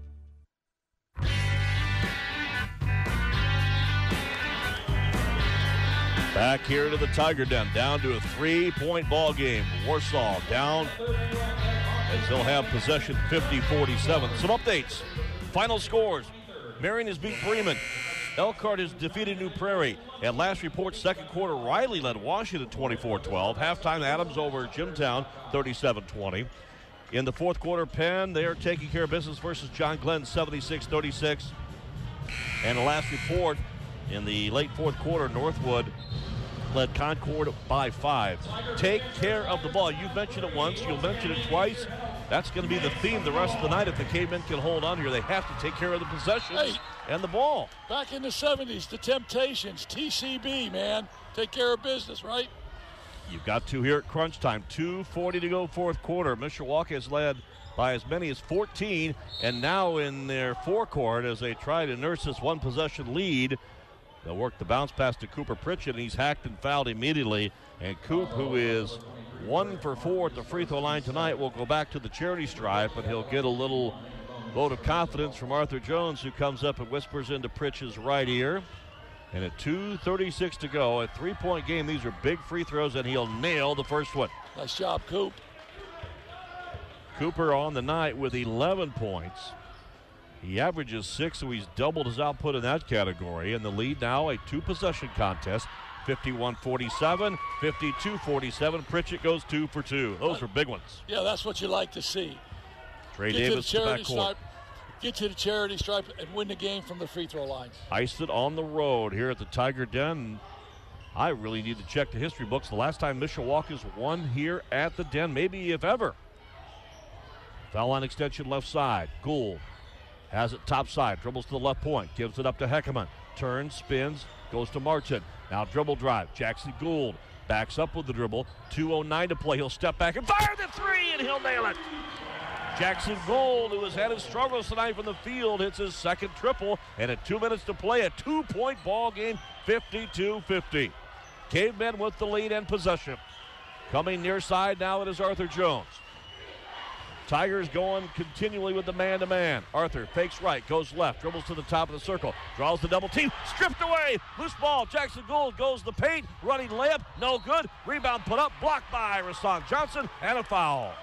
[SPEAKER 1] Back here to the Tiger Den, down to a three-point ball game. Warsaw down as they'll have possession 50-47. Some updates. Final scores. Marian has beat Bremen. Elkhart has defeated New Prairie. At last report, second quarter, Riley led Washington 24-12. Halftime, Adams over Jimtown 37-20. In the fourth quarter, Penn, they're taking care of business versus John Glenn 76-36. And the last report, in the late fourth quarter, Northwood led Concord by five. Take care of the ball. You've mentioned it once, you'll mention it twice. That's going to be the theme the rest of the night if the Cavemen can hold on here. They have to take care of the possessions hey, and the ball.
[SPEAKER 2] Back in the 70s, the Temptations, TCB, man. Take care of business, right?
[SPEAKER 1] You've got two here at crunch time. 2.40 to go, fourth quarter. Mishawaka has led by as many as 14, and now in their forecourt as they try to nurse this one possession lead. They'll work the bounce pass to Cooper Pritchett, and he's hacked and fouled immediately. And Coop, who is one for four at the free throw line tonight, will go back to the charity stripe, but he'll get a little vote of confidence from Arthur Jones, who comes up and whispers into Pritchett's right ear. And at 2.36 to go, a three point game, these are big free throws, and he'll nail the first one.
[SPEAKER 2] Nice job, Coop.
[SPEAKER 1] Cooper on the night with 11 points. He averages six, so he's doubled his output in that category. And the lead now a two possession contest 51 47, 52 47. Pritchett goes two for two. Those uh, are big ones.
[SPEAKER 2] Yeah, that's what you like to see.
[SPEAKER 1] Trey
[SPEAKER 2] Get
[SPEAKER 1] Davis
[SPEAKER 2] to the
[SPEAKER 1] backcourt.
[SPEAKER 2] Get to the charity stripe, and win the game from the free throw line.
[SPEAKER 1] Iced it on the road here at the Tiger Den. I really need to check the history books. The last time Mishawaka's won here at the Den, maybe if ever. Foul line extension left side. Gould has it top side, dribbles to the left point, gives it up to Heckerman. Turns, spins, goes to Martin. Now dribble drive. Jackson Gould backs up with the dribble. 2.09 to play. He'll step back and fire the three, and he'll nail it. Jackson Gould, who has had his struggles tonight from the field, hits his second triple, and at two minutes to play, a two point ball game, 52 50. Cavemen with the lead and possession. Coming near side now, it is Arthur Jones. Tigers going continually with the man to man. Arthur fakes right, goes left, dribbles to the top of the circle, draws the double team, stripped away. Loose ball. Jackson Gould goes the paint, running layup, no good. Rebound put up, blocked by Rasan Johnson, and a foul.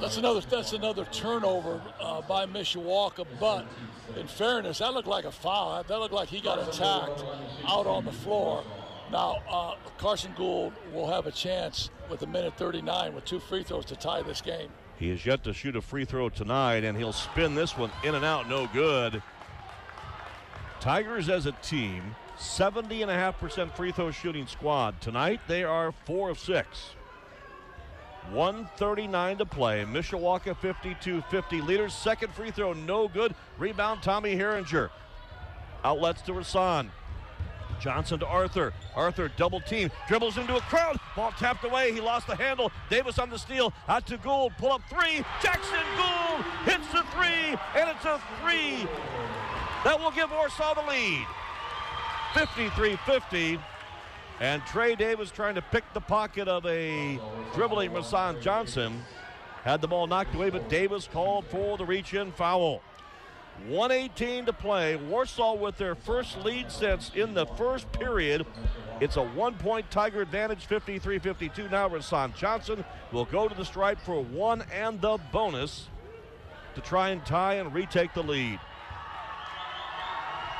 [SPEAKER 2] That's another that's another turnover uh, by Mishawaka. But in fairness, that looked like a foul. That looked like he got attacked out on the floor. Now uh, Carson Gould will have a chance with a minute 39 with two free throws to tie this game.
[SPEAKER 1] He is yet to shoot a free throw tonight, and he'll spin this one in and out, no good. Tigers as a team, 70.5% free throw shooting squad. Tonight, they are 4 of 6. 139 to play. Mishawaka 52 50 leaders. Second free throw, no good. Rebound, Tommy Herringer. Outlets to Rasan. Johnson to Arthur. Arthur double team, dribbles into a crowd. Ball tapped away. He lost the handle. Davis on the steal. Out to Gould. Pull up three. Jackson Gould hits the three, and it's a three. That will give Warsaw the lead. 53 50. And Trey Davis trying to pick the pocket of a dribbling Rasan Johnson. Had the ball knocked away, but Davis called for the reach in foul. 118 to play. Warsaw with their first lead since in the first period. It's a one point Tiger advantage, 53 52. Now, Rasan Johnson will go to the stripe for one and the bonus to try and tie and retake the lead.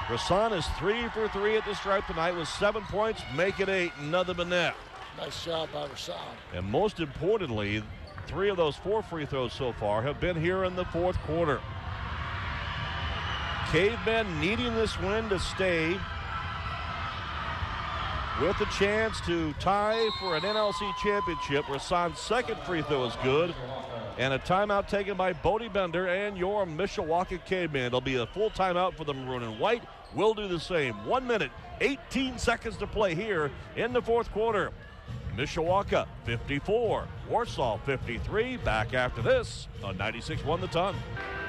[SPEAKER 1] Rasan is three for three at the stripe tonight with seven points, make it eight. Another net.
[SPEAKER 2] Nice job by Rasan.
[SPEAKER 1] And most importantly, three of those four free throws so far have been here in the fourth quarter. Cavemen needing this win to stay with a chance to tie for an NLC championship. Rasan's second free throw is good. And a timeout taken by Bodie Bender and your Mishawaka Caveman. It'll be a full timeout for the Maroon and White. We'll do the same. One minute, 18 seconds to play here in the fourth quarter. Mishawaka 54, Warsaw 53. Back after this on 96 1 the ton.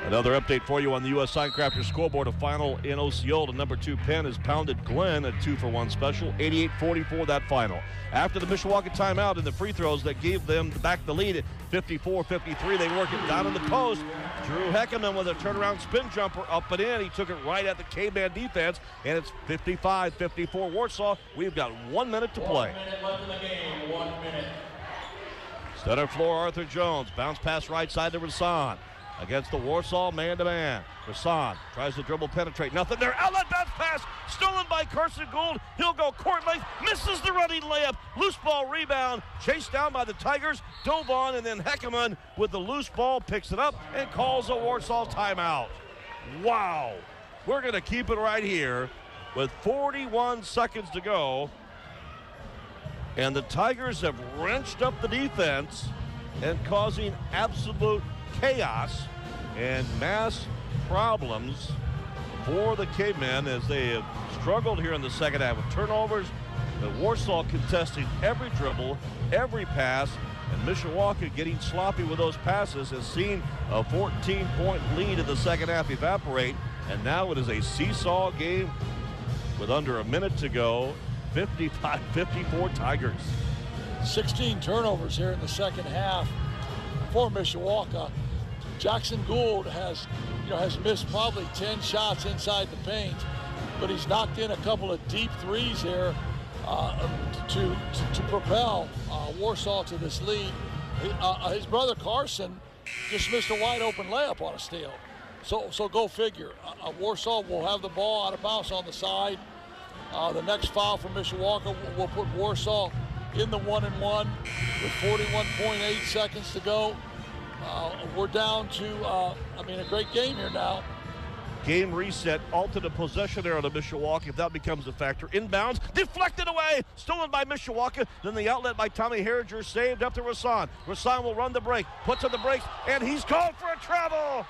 [SPEAKER 1] Another update for you on the U.S. Signcrafters scoreboard. A final in Osceola. Number two Penn has pounded Glenn a two for one special. 88 44 that final. After the Mishawaka timeout and the free throws that gave them back the lead at 54 53, they work it down in the post. Drew Heckerman with a turnaround spin jumper up and in. He took it right at the K Men defense, and it's 55 54 Warsaw. We've got one minute to play. Center floor, Arthur Jones. Bounce pass right side to Rasan. Against the Warsaw man-to-man. Rasan tries to dribble, penetrate. Nothing there. Outlet bounce pass. Stolen by Carson Gould. He'll go court length. Misses the running layup. Loose ball rebound. Chased down by the Tigers. Dove on, and then Heckerman with the loose ball picks it up and calls a Warsaw timeout. Wow. We're going to keep it right here with 41 seconds to go. And the Tigers have wrenched up the defense and causing absolute chaos and mass problems for the Cavemen as they have struggled here in the second half with turnovers. The Warsaw contesting every dribble, every pass, and Mishawaka getting sloppy with those passes has seen a 14-point lead in the second half evaporate, and now it is a seesaw game with under a minute to go. 55-54 Tigers.
[SPEAKER 2] 16 turnovers here in the second half for Mishawaka. Jackson Gould has, you know, has missed probably 10 shots inside the paint, but he's knocked in a couple of deep threes here uh, to, to, to propel uh, Warsaw to this lead. Uh, his brother Carson just missed a wide open layup on a steal. So, so go figure. Uh, uh, Warsaw will have the ball out of bounds on the side. Uh, the next foul from Mishawaka will, put Warsaw in the one and one with 41.8 seconds to go. Uh, we're down to, uh, I mean, a great game here now.
[SPEAKER 1] Game reset, alternate possession there on the Mishawaka if that becomes a factor. Inbounds, deflected away, stolen by Mishawaka. Then the outlet by Tommy Herringer saved up to Rasan. Rasan will run the break, puts on the brakes, and he's called for a travel.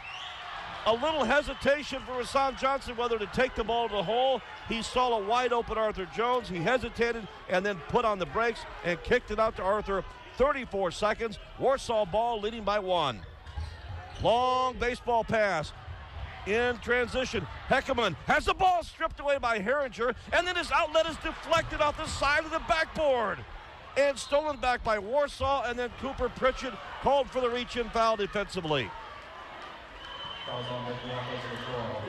[SPEAKER 1] A little hesitation for Rasan Johnson whether to take the ball to the hole. He saw a wide open Arthur Jones. He hesitated and then put on the brakes and kicked it out to Arthur 34 seconds. Warsaw ball leading by one. Long baseball pass. In transition, Heckerman has the ball stripped away by Herringer, and then his outlet is deflected off the side of the backboard and stolen back by Warsaw, and then Cooper Pritchett called for the reach-in foul defensively.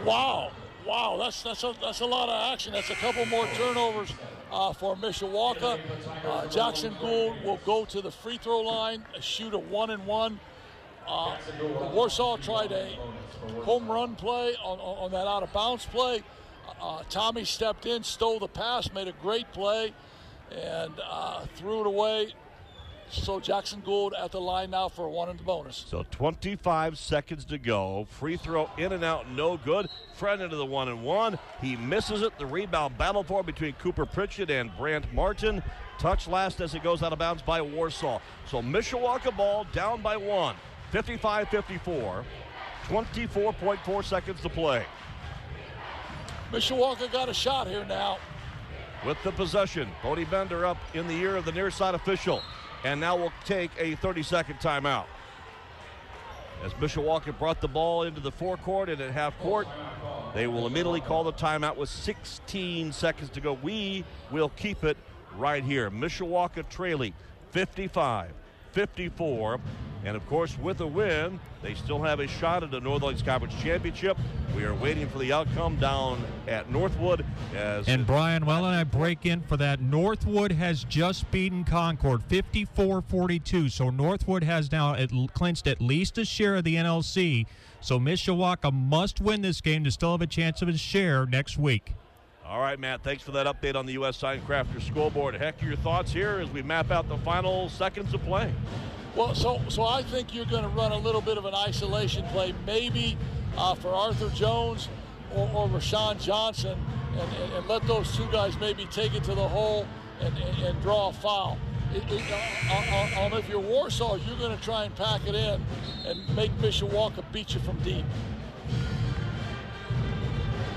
[SPEAKER 2] Wow, wow, that's that's a that's a lot of action. That's a couple more turnovers uh, for Mishawaka. Uh, Jackson Gould will go to the free throw line, shoot a one and one. Uh, Warsaw tried a home run play on, on, that out of bounds play. Uh, Tommy stepped in, stole the pass, made a great play, and uh, threw it away. So Jackson Gould at the line now for a one and the bonus.
[SPEAKER 1] So 25 seconds to go. Free throw in and out, no good. Front into the one and one. He misses it. The rebound battle for between Cooper Pritchett and Brant Martin. Touch last as it goes out of bounds by Warsaw. So Mishawaka ball down by one. 55 54. 24.4 seconds to play.
[SPEAKER 2] Mishawaka got a shot here now.
[SPEAKER 1] With the possession, Bodie Bender up in the ear of the near side official. And now we'll take a 30 second timeout. As Mishawaka brought the ball into the forecourt and at half court, they will immediately call the timeout with 16 seconds to go. We will keep it right here. Mishawaka trailing 55 54. And of course, with a win, they still have a shot at the Northern Lakes Conference Championship. We are waiting for the outcome down at Northwood. As
[SPEAKER 4] and Brian, well, and I break in for that. Northwood has just beaten Concord 54 42. So Northwood has now at, clinched at least a share of the NLC. So Mishawaka must win this game to still have a chance of a share next week.
[SPEAKER 1] All right, Matt, thanks for that update on the U.S. Signcrafter scoreboard. Heck, your thoughts here as we map out the final seconds of play.
[SPEAKER 2] Well, so so I think you're going to run a little bit of an isolation play, maybe uh, for Arthur Jones or, or Rashawn Johnson, and, and, and, let those two guys maybe take it to the hole and, and, and draw a foul. It, it, uh, uh, um, if you're Warsaw, you're going to try and pack it in and make Mishawaka beat you from deep.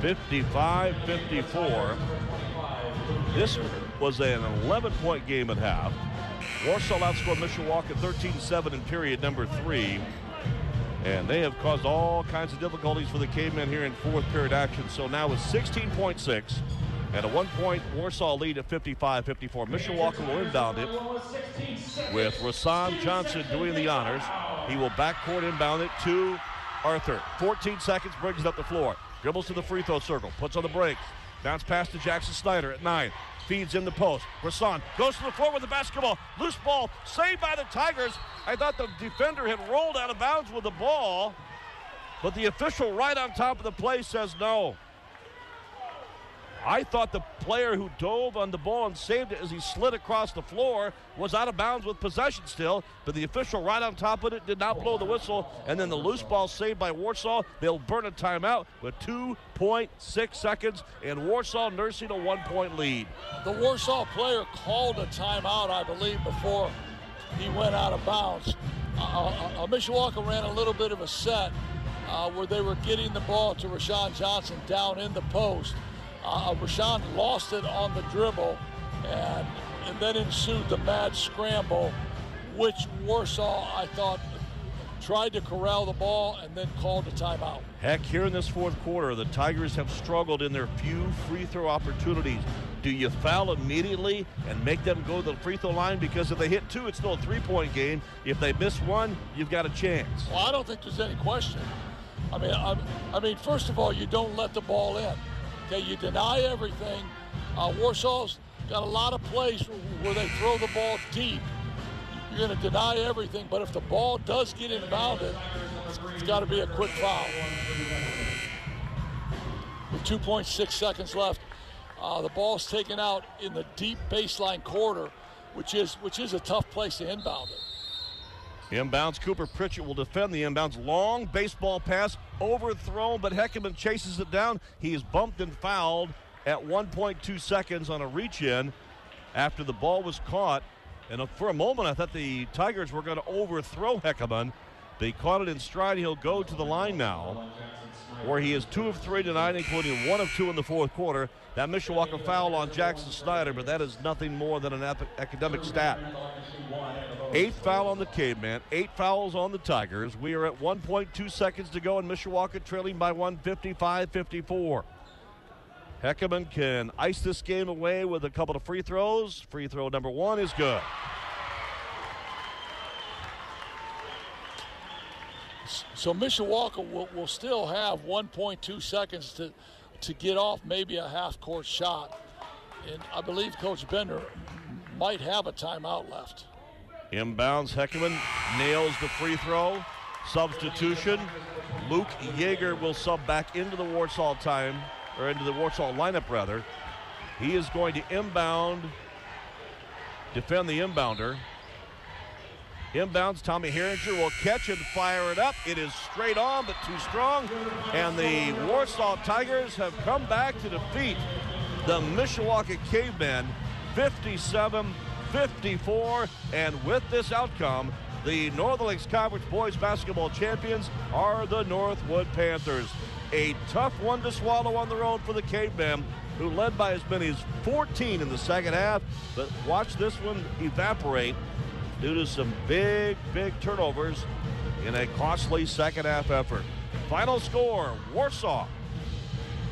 [SPEAKER 1] 55 54. This was an 11 point game at half. Warsaw outscored Mishawaka 13 7 in period number three. And they have caused all kinds of difficulties for the cavemen here in fourth period action. So now with 16.6 and a one point Warsaw lead at 55 54. Mishawaka will inbound it with Rasan Johnson doing the honors. He will backcourt inbound it to Arthur. 14 seconds brings it up the floor. Dribbles to the free throw circle, puts on the brakes. Bounce pass to Jackson Snyder at nine. Feeds in the post. Rasan goes to the floor with the basketball. Loose ball saved by the Tigers. I thought the defender had rolled out of bounds with the ball, but the official right on top of the play says no. I thought the player who dove on the ball and saved it as he slid across the floor was out of bounds with possession still, but the official right on top of it did not blow the whistle. And then the loose ball saved by Warsaw. They'll burn a timeout with 2.6 seconds, and Warsaw nursing a one point lead.
[SPEAKER 2] The Warsaw player called a timeout, I believe, before he went out of bounds. Uh, uh, uh Mishawaka ran a little bit of a set uh, where they were getting the ball to Rashawn Johnson down in the post. Uh, Rashawn lost it on the dribble, and, and then ensued the mad scramble, which Warsaw, I thought, tried to corral the ball and then called a timeout.
[SPEAKER 1] Heck, here in this fourth quarter, the Tigers have struggled in their few free throw opportunities. Do you foul immediately and make them go to the free throw line? Because if they hit two, it's still a three point game. If they miss one, you've got a chance.
[SPEAKER 2] Well, I don't think there's any question. I mean, I, I mean, first of all, you don't let the ball in. Okay, you deny everything. Uh, Warsaw's got a lot of plays where they throw the ball deep. You're going to deny everything, but if the ball does get inbounded, it's, it's got to be a quick foul. With 2.6 seconds left, uh, the ball's taken out in the deep baseline quarter, which is which is a tough place to inbound it.
[SPEAKER 1] Inbounds, Cooper Pritchett will defend the inbounds. Long baseball pass, overthrown, but Heckerman chases it down. He is bumped and fouled at 1.2 seconds on a reach in after the ball was caught. And uh, for a moment, I thought the Tigers were going to overthrow Heckerman. They caught it in stride. He'll go to the line now, where he is two of three tonight, including one of two in the fourth quarter. That Mishawaka foul on Jackson Snyder, but that is nothing more than an academic stat. Eighth foul on the Caveman, eight fouls on the Tigers. We are at 1.2 seconds to go, and Mishawaka trailing by 155 54. Heckerman can ice this game away with a couple of free throws. Free throw number one is good.
[SPEAKER 2] So Mishawaka will, will still have 1.2 seconds to, to get off maybe a half court shot. And I believe Coach Bender might have a timeout left.
[SPEAKER 1] Inbounds, Heckerman nails the free throw. Substitution. Luke Yeager will sub back into the Warsaw time, or into the Warsaw lineup rather. He is going to inbound, defend the inbounder. Inbounds, Tommy Herringer will catch and fire it up. It is straight on, but too strong. And the Warsaw Tigers have come back to defeat the Mishawaka Cavemen 57 54. And with this outcome, the Northern Lakes Conference Boys Basketball Champions are the Northwood Panthers. A tough one to swallow on the road for the Cavemen, who led by as many as 14 in the second half. But watch this one evaporate due to some big, big turnovers in a costly second half effort. Final score Warsaw.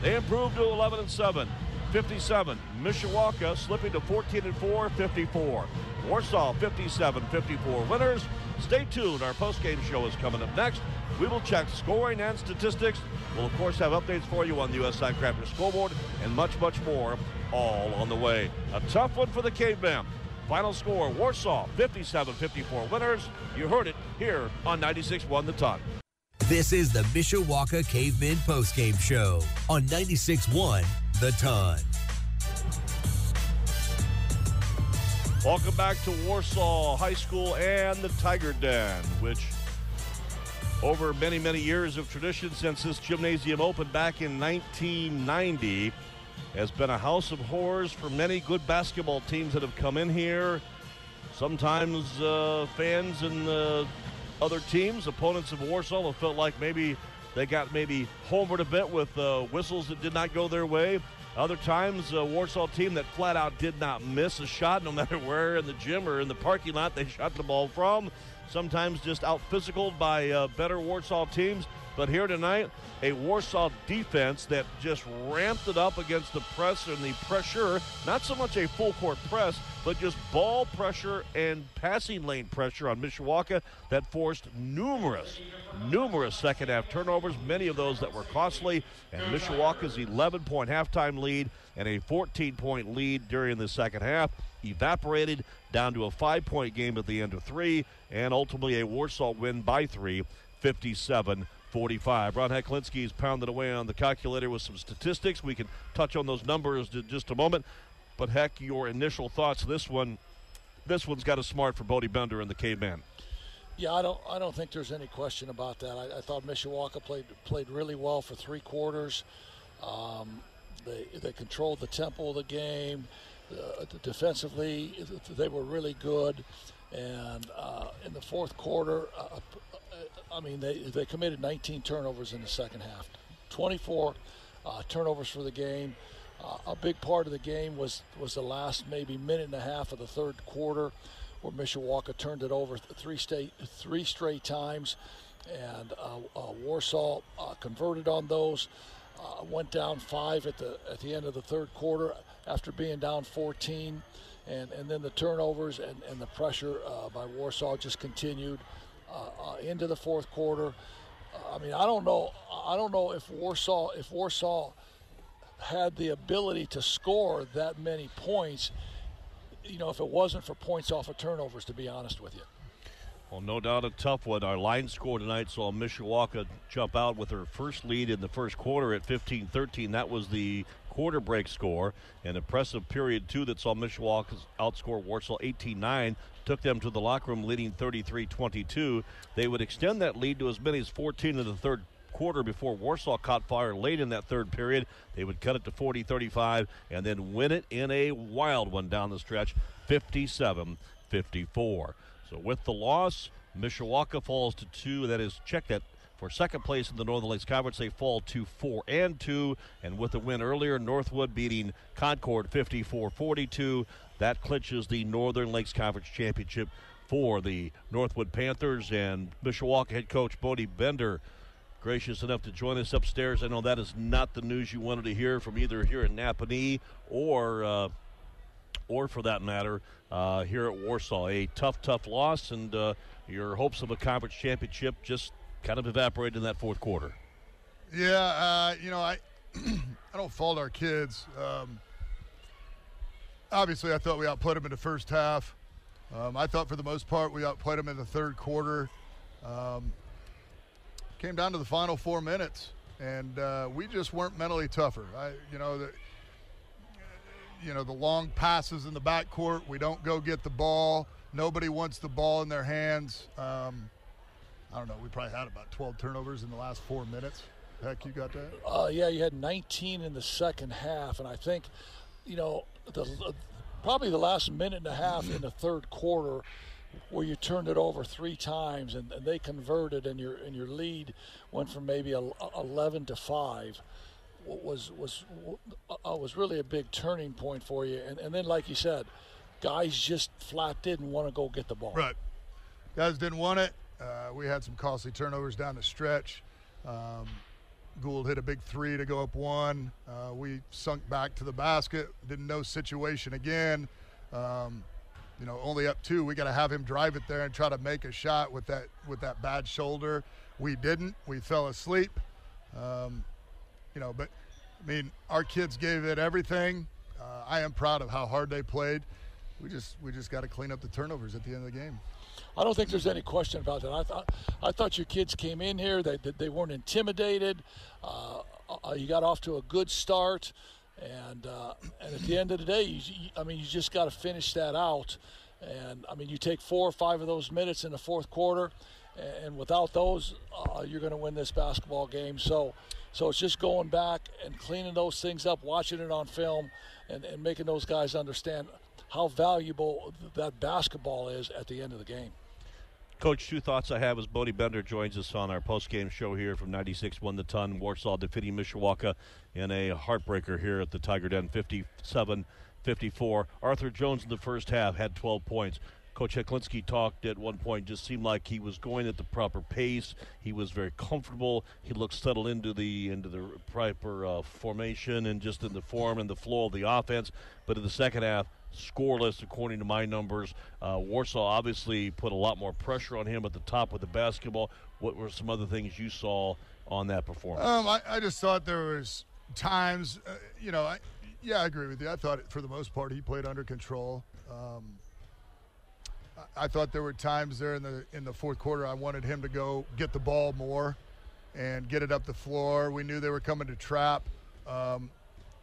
[SPEAKER 1] They improved to 11 and 7. 57. Mishawaka slipping to 14 and 4, 54. Warsaw 57 54 winners. Stay tuned. Our post-game show is coming up next. We will check scoring and statistics. We'll, of course, have updates for you on the U.S. Signcrafter scoreboard and much, much more all on the way. A tough one for the Cavemen. Final score Warsaw 57 54 winners. You heard it here on 96 1 the ton.
[SPEAKER 5] This is the Mishawaka Cavemen postgame show on 96 1 the ton.
[SPEAKER 1] Welcome back to Warsaw High School and the Tiger Den, which over many, many years of tradition since this gymnasium opened back in 1990 has been a house of horrors for many good basketball teams that have come in here. Sometimes uh, fans and uh, other teams, opponents of Warsaw, have felt like maybe they got maybe homered a bit with uh, whistles that did not go their way. Other times, a Warsaw team that flat out did not miss a shot, no matter where in the gym or in the parking lot they shot the ball from. Sometimes just out physical by uh, better Warsaw teams. But here tonight, a Warsaw defense that just ramped it up against the press and the pressure. Not so much a full court press, but just ball pressure and passing lane pressure on Mishawaka that forced numerous, numerous second half turnovers, many of those that were costly. And Mishawaka's 11 point halftime lead and a 14 point lead during the second half evaporated down to a five point game at the end of three, and ultimately a Warsaw win by three, 57 45. Ron Heklinski is pounding away on the calculator with some statistics. We can touch on those numbers in just a moment. But heck, your initial thoughts. This one, this one's got a smart for Bodie Bender and the Caveman.
[SPEAKER 2] Yeah, I don't. I don't think there's any question about that. I, I thought Mishawaka played played really well for three quarters. Um, they they controlled the tempo of the game. Uh, defensively, they were really good. And uh, in the fourth quarter, uh, I mean, they they committed 19 turnovers in the second half, 24 uh, turnovers for the game. Uh, a big part of the game was was the last maybe minute and a half of the third quarter, where Mishawaka turned it over three state three straight times, and uh, uh Warsaw uh, converted on those. Uh, went down five at the at the end of the third quarter after being down 14, and and then the turnovers and, and the pressure by Warsaw just continued Uh, uh, into the fourth quarter. Uh, I mean, I don't know. I don't know if Warsaw if Warsaw had the ability to score that many points, you know, if it wasn't for points off of turnovers, to be honest with you.
[SPEAKER 1] Well, no doubt a tough one. Our line score tonight saw Mishawaka jump out with her first lead in the first quarter at 15 13. That was the quarter break score. An impressive period, two, that saw Mishawaka outscore Warsaw 18 9, took them to the locker room leading 33 22. They would extend that lead to as many as 14 in the third quarter before Warsaw caught fire late in that third period. They would cut it to 40 35 and then win it in a wild one down the stretch 57 54. So with the loss, Mishawaka falls to two. That is, check that for second place in the Northern Lakes Conference. They fall to four and two, and with the win earlier, Northwood beating Concord 54-42. That clinches the Northern Lakes Conference championship for the Northwood Panthers. And Mishawaka head coach Bodie Bender gracious enough to join us upstairs. I know that is not the news you wanted to hear from either here in Nappanee or, uh, or for that matter, uh, here at Warsaw. A tough, tough loss, and uh, your hopes of a conference championship just kind of evaporated in that fourth quarter.
[SPEAKER 6] Yeah, uh, you know, I I don't fault our kids. Um, obviously, I thought we outplayed them in the first half. Um, I thought for the most part we outplayed them in the third quarter. Um, came down to the final four minutes, and uh, we just weren't mentally tougher. I, you know, the, you know the long passes in the backcourt. We don't go get the ball. Nobody wants the ball in their hands. Um, I don't know. We probably had about 12 turnovers in the last four minutes. Heck, you got that?
[SPEAKER 2] Uh, yeah, you had 19 in the second half, and I think, you know, the probably the last minute and a half in the third quarter where you turned it over three times and, and, they converted and your and your lead went from maybe a, 11 to 5 was was uh, was really a big turning point for you and, and then like you said guys just flat didn't want to go get the ball
[SPEAKER 6] right guys didn't want it uh, we had some costly turnovers down the stretch um, Gould hit a big three to go up one. Uh, we sunk back to the basket, didn't know situation again. Um, you know, only up two. We got to have him drive it there and try to make a shot with that with that bad shoulder. We didn't. We fell asleep. Um, you know, but I mean, our kids gave it everything. Uh, I am proud of how hard they played. We just we just got to clean up the turnovers at the end of the game.
[SPEAKER 2] I don't think there's any question about that. I thought I thought your kids came in here. They they weren't intimidated. Uh, uh, you got off to a good start. And uh, and at the end of the day, you, I mean, you just got to finish that out. And I mean, you take four or five of those minutes in the fourth quarter, and without those, uh, you're going to win this basketball game. So, so it's just going back and cleaning those things up, watching it on film, and, and making those guys understand how valuable that basketball is at the end of the game.
[SPEAKER 1] Coach, two thoughts I have as Bodie Bender joins us on our post-game show here from 96-1 the ton. Warsaw defeating Mishawaka in a heartbreaker here at the Tiger Den, 57-54. Arthur Jones in the first half had 12 points. Coach Heklinski talked at one point, just seemed like he was going at the proper pace. He was very comfortable. He looked settled into the into the proper uh, formation and just in the form and the flow of the offense. But in the second half, scoreless according to my numbers. Uh, Warsaw obviously put a lot more pressure on him at the top with the basketball. What were some other things you saw on that performance?
[SPEAKER 6] Um, I, I, just thought there was times, uh, you know, I, yeah, I agree with you. I thought for the most part he played under control. Um, I, thought there were times there in the in the fourth quarter I wanted him to go get the ball more and get it up the floor. We knew they were coming to trap. Um,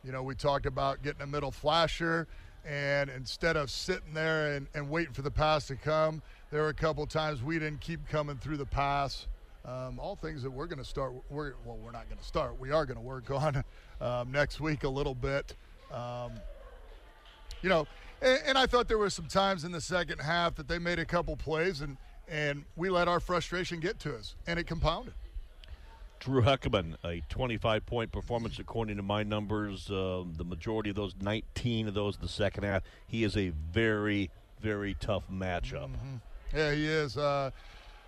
[SPEAKER 6] you know, we talked about getting a middle flasher and instead of sitting there and, and waiting for the pass to come, there were a couple times we didn't keep coming through the pass. Um, all things that we're going to start. We're, well, we're not going to start. We are going to work on um, next week a little bit. Um, you know, and, and, I thought there were some times in the second half that they made a couple plays and and we let our frustration get to us, and it compounded.
[SPEAKER 1] Drew Heckerman, a 25 point performance according to my numbers. Uh, the majority of those, 19 of those, in the second half. He is a very, very tough matchup.
[SPEAKER 6] Mm-hmm. Yeah, he is. Uh,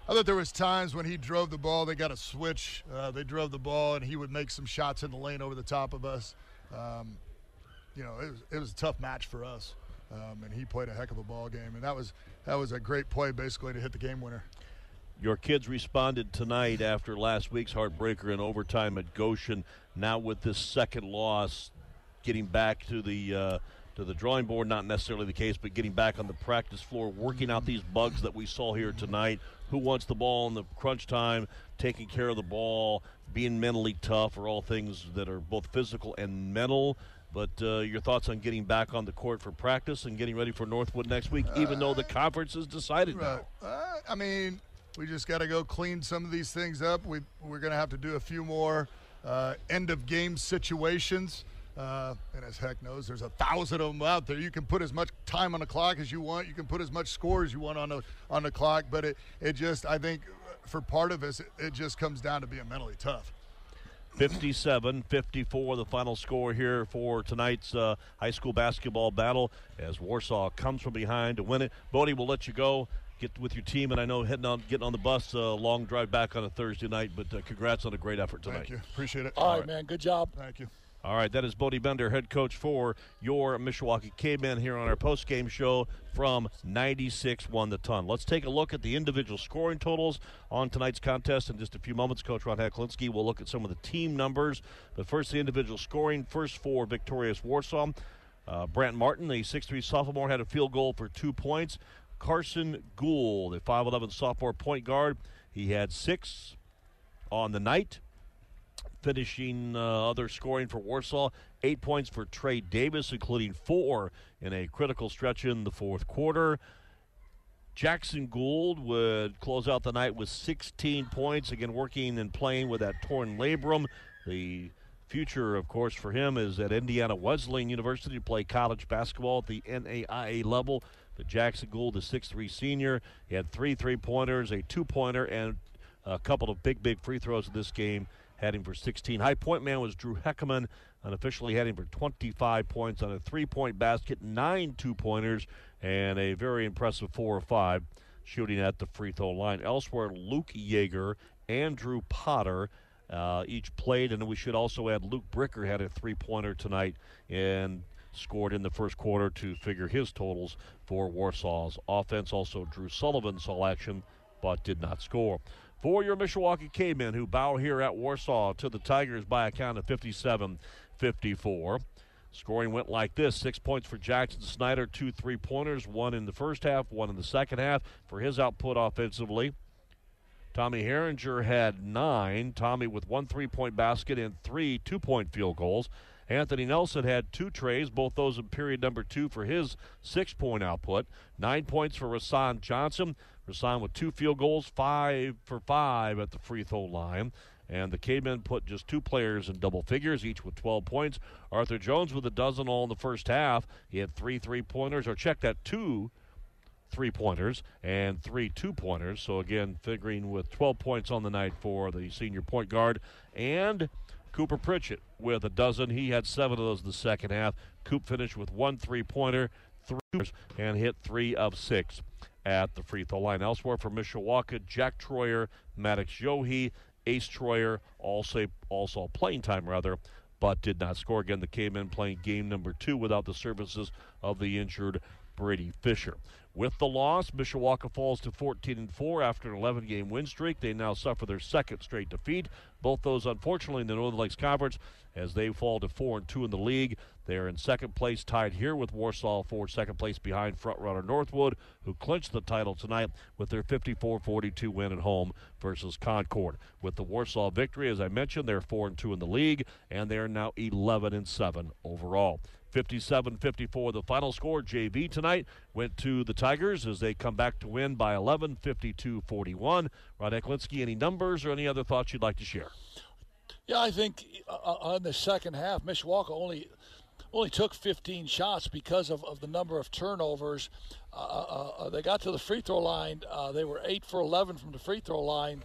[SPEAKER 6] I thought there was times when he drove the ball. They got a switch. Uh, they drove the ball, and he would make some shots in the lane over the top of us. Um, you know, it was, it was a tough match for us, um, and he played a heck of a ball game, and that was that was a great play basically to hit the game winner.
[SPEAKER 1] Your kids responded tonight after last week's heartbreaker in overtime at Goshen. Now with this second loss, getting back to the uh, to the drawing board, not necessarily the case, but getting back on the practice floor, working out these bugs that we saw here tonight. Who wants the ball in the crunch time, taking care of the ball, being mentally tough, are all things that are both physical and mental. But uh, your thoughts on getting back on the court for practice and getting ready for Northwood next week, even though the conference is decided
[SPEAKER 6] right. now? Uh, I mean, we just got to go clean some of these things up. We, we're going to have to do a few more uh, end of game situations. Uh, and as heck knows, there's a thousand of them out there. You can put as much time on the clock as you want. You can put as much score as you want on the on the clock. But it, it just, I think, for part of us, it, it just comes down to being mentally tough.
[SPEAKER 1] 57 54, the final score here for tonight's uh, high school basketball battle as Warsaw comes from behind to win it. Bodie, we'll let you go get with your team, and I know heading on, getting on the bus, a uh, long drive back on a Thursday night. But uh, congrats on a great effort tonight.
[SPEAKER 6] Thank you, appreciate it.
[SPEAKER 2] All, All right, right, man, good job.
[SPEAKER 6] Thank you.
[SPEAKER 1] All right, that is Bodie Bender, head coach for your Mishawaka Cavemen here on our post-game show from 96-1 the ton. Let's take a look at the individual scoring totals on tonight's contest in just a few moments. Coach Ron Heklinski will look at some of the team numbers, but first the individual scoring. First for victorious Warsaw. Uh, Brant Martin, the 6'3 sophomore, had a field goal for two points. Carson Gould, a 5'11 sophomore point guard. He had six on the night. Finishing uh, other scoring for Warsaw, eight points for Trey Davis, including four in a critical stretch in the fourth quarter. Jackson Gould would close out the night with 16 points, again working and playing with that torn labrum. The future, of course, for him is at Indiana Wesleyan University to play college basketball at the NAIA level. The Jackson Gould, the 6'3 senior, he had three three pointers, a two pointer, and a couple of big, big free throws in this game. Had him for 16. High point man was Drew Heckerman, unofficially had him for 25 points on a three point basket, nine two pointers, and a very impressive four or five shooting at the free throw line. Elsewhere, Luke Yeager, Andrew Potter. Uh, each played, and we should also add Luke Bricker had a three pointer tonight, and scored in the first quarter to figure his totals for Warsaw's offense. Also, Drew Sullivan saw action but did not score. For your Mishawaka Cavemen, who bow here at Warsaw to the Tigers by a count of 57 54. Scoring went like this six points for Jackson Snyder, two three pointers, one in the first half, one in the second half for his output offensively. Tommy Herringer had nine. Tommy with one three point basket and three two point field goals. Anthony Nelson had two trays, both those in period number two for his six point output. Nine points for Rasan Johnson. Rasan with two field goals, five for five at the free throw line. And the Cavemen put just two players in double figures, each with 12 points. Arthur Jones with a dozen all in the first half. He had three three pointers, or check that, two three pointers and three two pointers. So, again, figuring with 12 points on the night for the senior point guard. And Cooper Pritchett with a dozen. He had seven of those in the second half. Coop finished with one three pointer, three, and hit three of six at the free throw line. Elsewhere for Mishawaka, Jack Troyer, Maddox Yohe, Ace Troyer, also, also playing time rather, but did not score. Again, the Cavemen playing game number two without the services of the injured Brady Fisher. With the loss, Mishawaka falls to 14 and 4 after an 11 game win streak. They now suffer their second straight defeat. Both those, unfortunately, in the Northern Lakes Conference as they fall to 4 and 2 in the league. They are in second place, tied here with Warsaw for second place behind frontrunner Northwood, who clinched the title tonight with their 54 42 win at home versus Concord. With the Warsaw victory, as I mentioned, they're 4 and 2 in the league, and they are now 11 and 7 overall. 57 54 the final score. JV tonight went to the Tigers as they come back to win by 11 52 41. Ron Heklinski, any numbers or any other thoughts you'd like to share?
[SPEAKER 2] Yeah, I think uh, uh on the second half, Mishawaka only only took 15 shots because of, of the number of turnovers uh, uh, they got to the free throw line. Uh, they were 8 for 11 from the free throw line,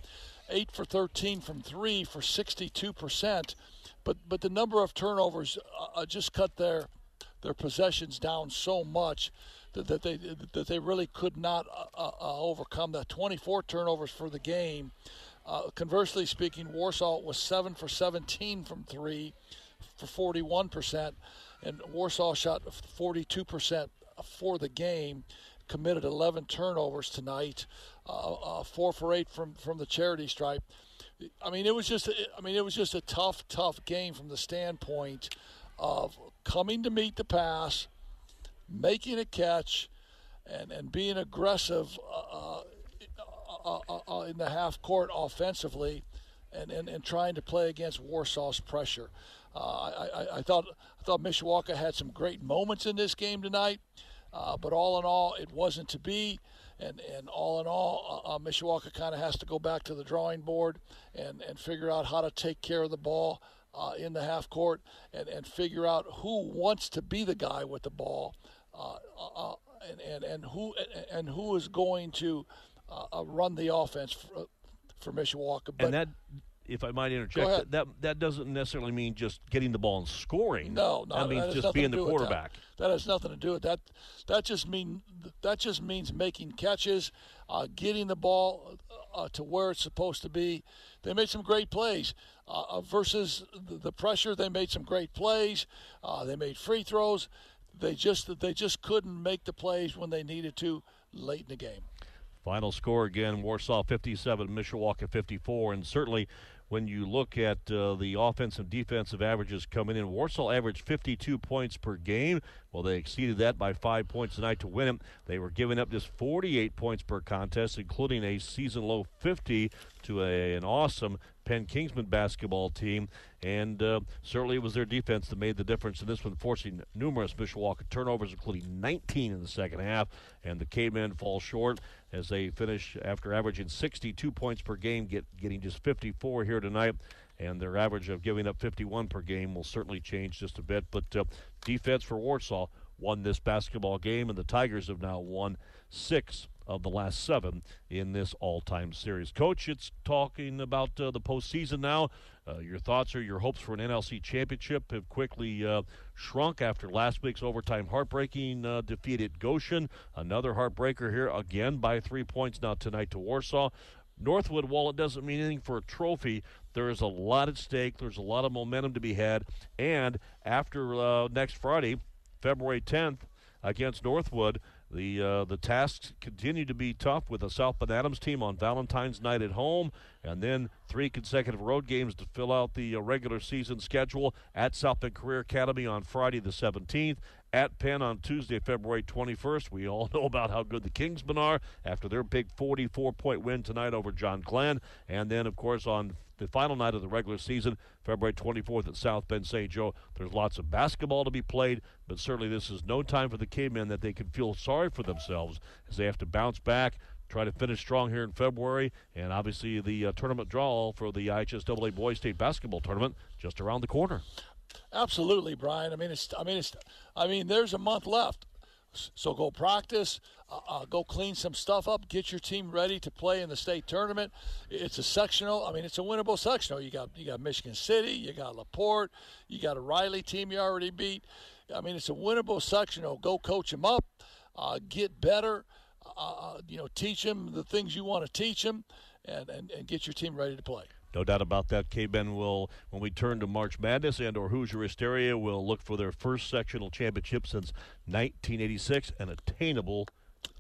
[SPEAKER 2] 8 for 13 from 3 for 62%. But, but the number of turnovers uh, just cut their, their possessions down so much that, that, they, that they really could not overcome that. 24 turnovers for the game. conversely speaking, Warsaw was 7 for 17 from 3 for 41%, and Warsaw shot 42% for the game. Committed 11 turnovers tonight, uh, uh, four for eight from from the charity stripe. I mean, it was just I mean it was just a tough, tough game from the standpoint of coming to meet the pass, making a catch, and and being aggressive uh, uh, uh, uh in the half court offensively, and, and, and trying to play against Warsaw's pressure. Uh, I, I, thought I thought Mishawaka had some great moments in this game tonight, uh, but all in all, it wasn't to be. And, and all in all, uh, uh Mishawaka kind of has to go back to the drawing board and, and figure out how to take care of the ball uh, in the half court and, and figure out who wants to be the guy with the ball uh, and, and, and who and who is going to run the offense for, for Mishawaka.
[SPEAKER 1] But and that if I might interject, that that doesn't necessarily mean just getting the ball and scoring.
[SPEAKER 2] No, no,
[SPEAKER 1] that means that just being the quarterback.
[SPEAKER 2] That. that. has nothing to do with that. That just mean that just means making catches, uh, getting the ball uh, to where it's supposed to be. They made some great plays uh, uh versus the, pressure. They made some great plays. Uh, they made free throws. They just they just couldn't make the plays when they needed to late in the game.
[SPEAKER 1] Final score again: Warsaw 57, Mishawaka 54, and certainly when you look at uh, the offensive defensive averages coming in. Warsaw averaged 52 points per game. Well, they exceeded that by five points tonight to win it. They were giving up just 48 points per contest, including a season low 50 to a, an awesome Penn Kingsmen basketball team. And uh, certainly it was their defense that made the difference in this one, forcing numerous Mishawaka turnovers, including 19 in the second half. And the Cavemen fall short as they finish after averaging 62 points per game, get, getting just 54 here tonight. And their average of giving up 51 per game will certainly change just a bit. But uh, defense for Warsaw won this basketball game, and the Tigers have now won six of the last seven in this all-time series. Coach, it's talking about uh, the postseason now. Uh, your thoughts or your hopes for an NLC championship have quickly uh, shrunk after last week's overtime heartbreaking uh, defeat at Goshen. Another heartbreaker here again by three points now tonight to Warsaw. Northwood, while it doesn't mean anything for a trophy, there is a lot at stake. There's a lot of momentum to be had. And after uh, next Friday, February 10th, against Northwood, the uh, the tasks continue to be tough with the South Bend Adams team on Valentine's night at home, and then three consecutive road games to fill out the uh, regular season schedule at South Bend Career Academy on Friday the 17th, at Penn on Tuesday, February 21st. We all know about how good the Kingsmen are after their big 44 point win tonight over John Glenn. And then, of course, on the final night of the regular season, February 24th at South Bend St. Joe, there's lots of basketball to be played, but certainly this is no time for the Cavemen that they can feel sorry for themselves as they have to bounce back try to finish strong here in February, and obviously the uh, tournament draw for the IHSAA Boys State Basketball Tournament just around the corner.
[SPEAKER 2] Absolutely, Brian. I mean, it's. I mean, it's. I mean, there's a month left, so go practice, uh, uh, go clean some stuff up, get your team ready to play in the state tournament. It's a sectional. I mean, it's a winnable sectional. You got you got Michigan City, you got Laporte, you got a Riley team you already beat. I mean, it's a winnable sectional. Go coach them up, uh, get better. Uh, uh, you know, teach them the things you want to teach them, and, and, and get your team ready to play.
[SPEAKER 1] No doubt about that. K-Men will, when we turn to March Madness and or Hoosier Hysteria, will look for their first sectional championship since 1986, an attainable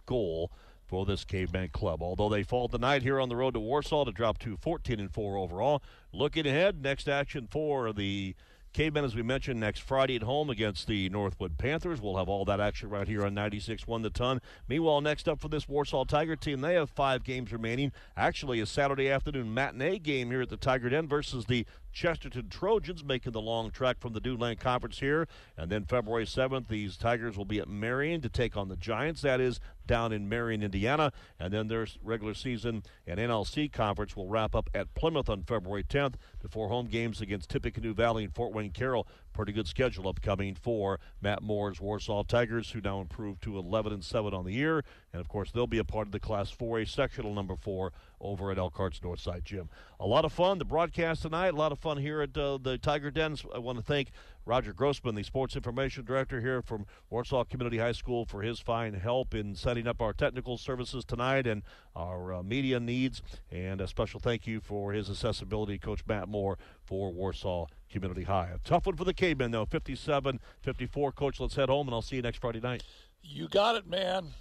[SPEAKER 1] goal for this Caveman club. Although they fall tonight here on the road to Warsaw to drop to 14 and 4 overall. Looking ahead, next action for the Cavemen, as we mentioned, next Friday at home against the Northwood Panthers. We'll have all that action right here on 96 1 the ton. Meanwhile, next up for this Warsaw Tiger team, they have five games remaining. Actually, a Saturday afternoon matinee game here at the Tiger Den versus the Chesterton Trojans making the long trek from the Duneland Conference here. And then February 7th, these Tigers will be at Marion to take on the Giants. That is down in Marion, Indiana. And then their regular season and NLC conference will wrap up at Plymouth on February 10th before home games against Tippecanoe Valley and Fort Wayne Carroll pretty good schedule upcoming for Matt Moore's Warsaw Tigers, who now improved to 11 and 7 on the year. And of course, they'll be a part of the Class 4A sectional number four over at Elkhart's Northside Gym. A lot of fun. The broadcast tonight, a lot of fun here at uh, the Tiger Dens. I want to thank Roger Grossman, the sports information director here from Warsaw Community High School, for his fine help in setting up our technical services tonight and our uh, media needs. And a special thank you for his accessibility, Coach Matt Moore, for Warsaw Community High. A tough one for the Cavemen, though. 57 54. Coach, let's head home, and I'll see you next Friday night.
[SPEAKER 2] You got it, man.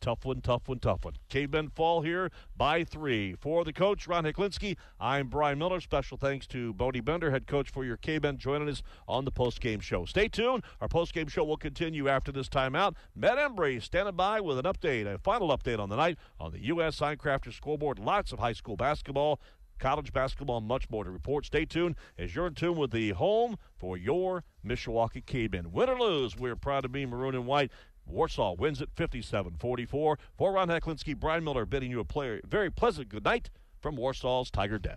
[SPEAKER 1] Tough one, tough one, tough one. Cavemen fall here by three. For the coach, Ron Heklinski, I'm Brian Miller. Special thanks to Bodie Bender, head coach for your Cavemen, joining us on the post-game show. Stay tuned. Our post-game show will continue after this timeout. Matt Embry standing by with an update, a final update on the night on the U.S. Signcrafters scoreboard. Lots of high school basketball, college basketball, much more to report. Stay tuned as you're in tune with the home for your Mishawaka Cavemen. Win or lose, we're proud to be maroon and white. Warsaw wins it 57 44. For Ron Heklinski, Brian Miller bidding you a play, very pleasant good night from Warsaw's Tiger Den.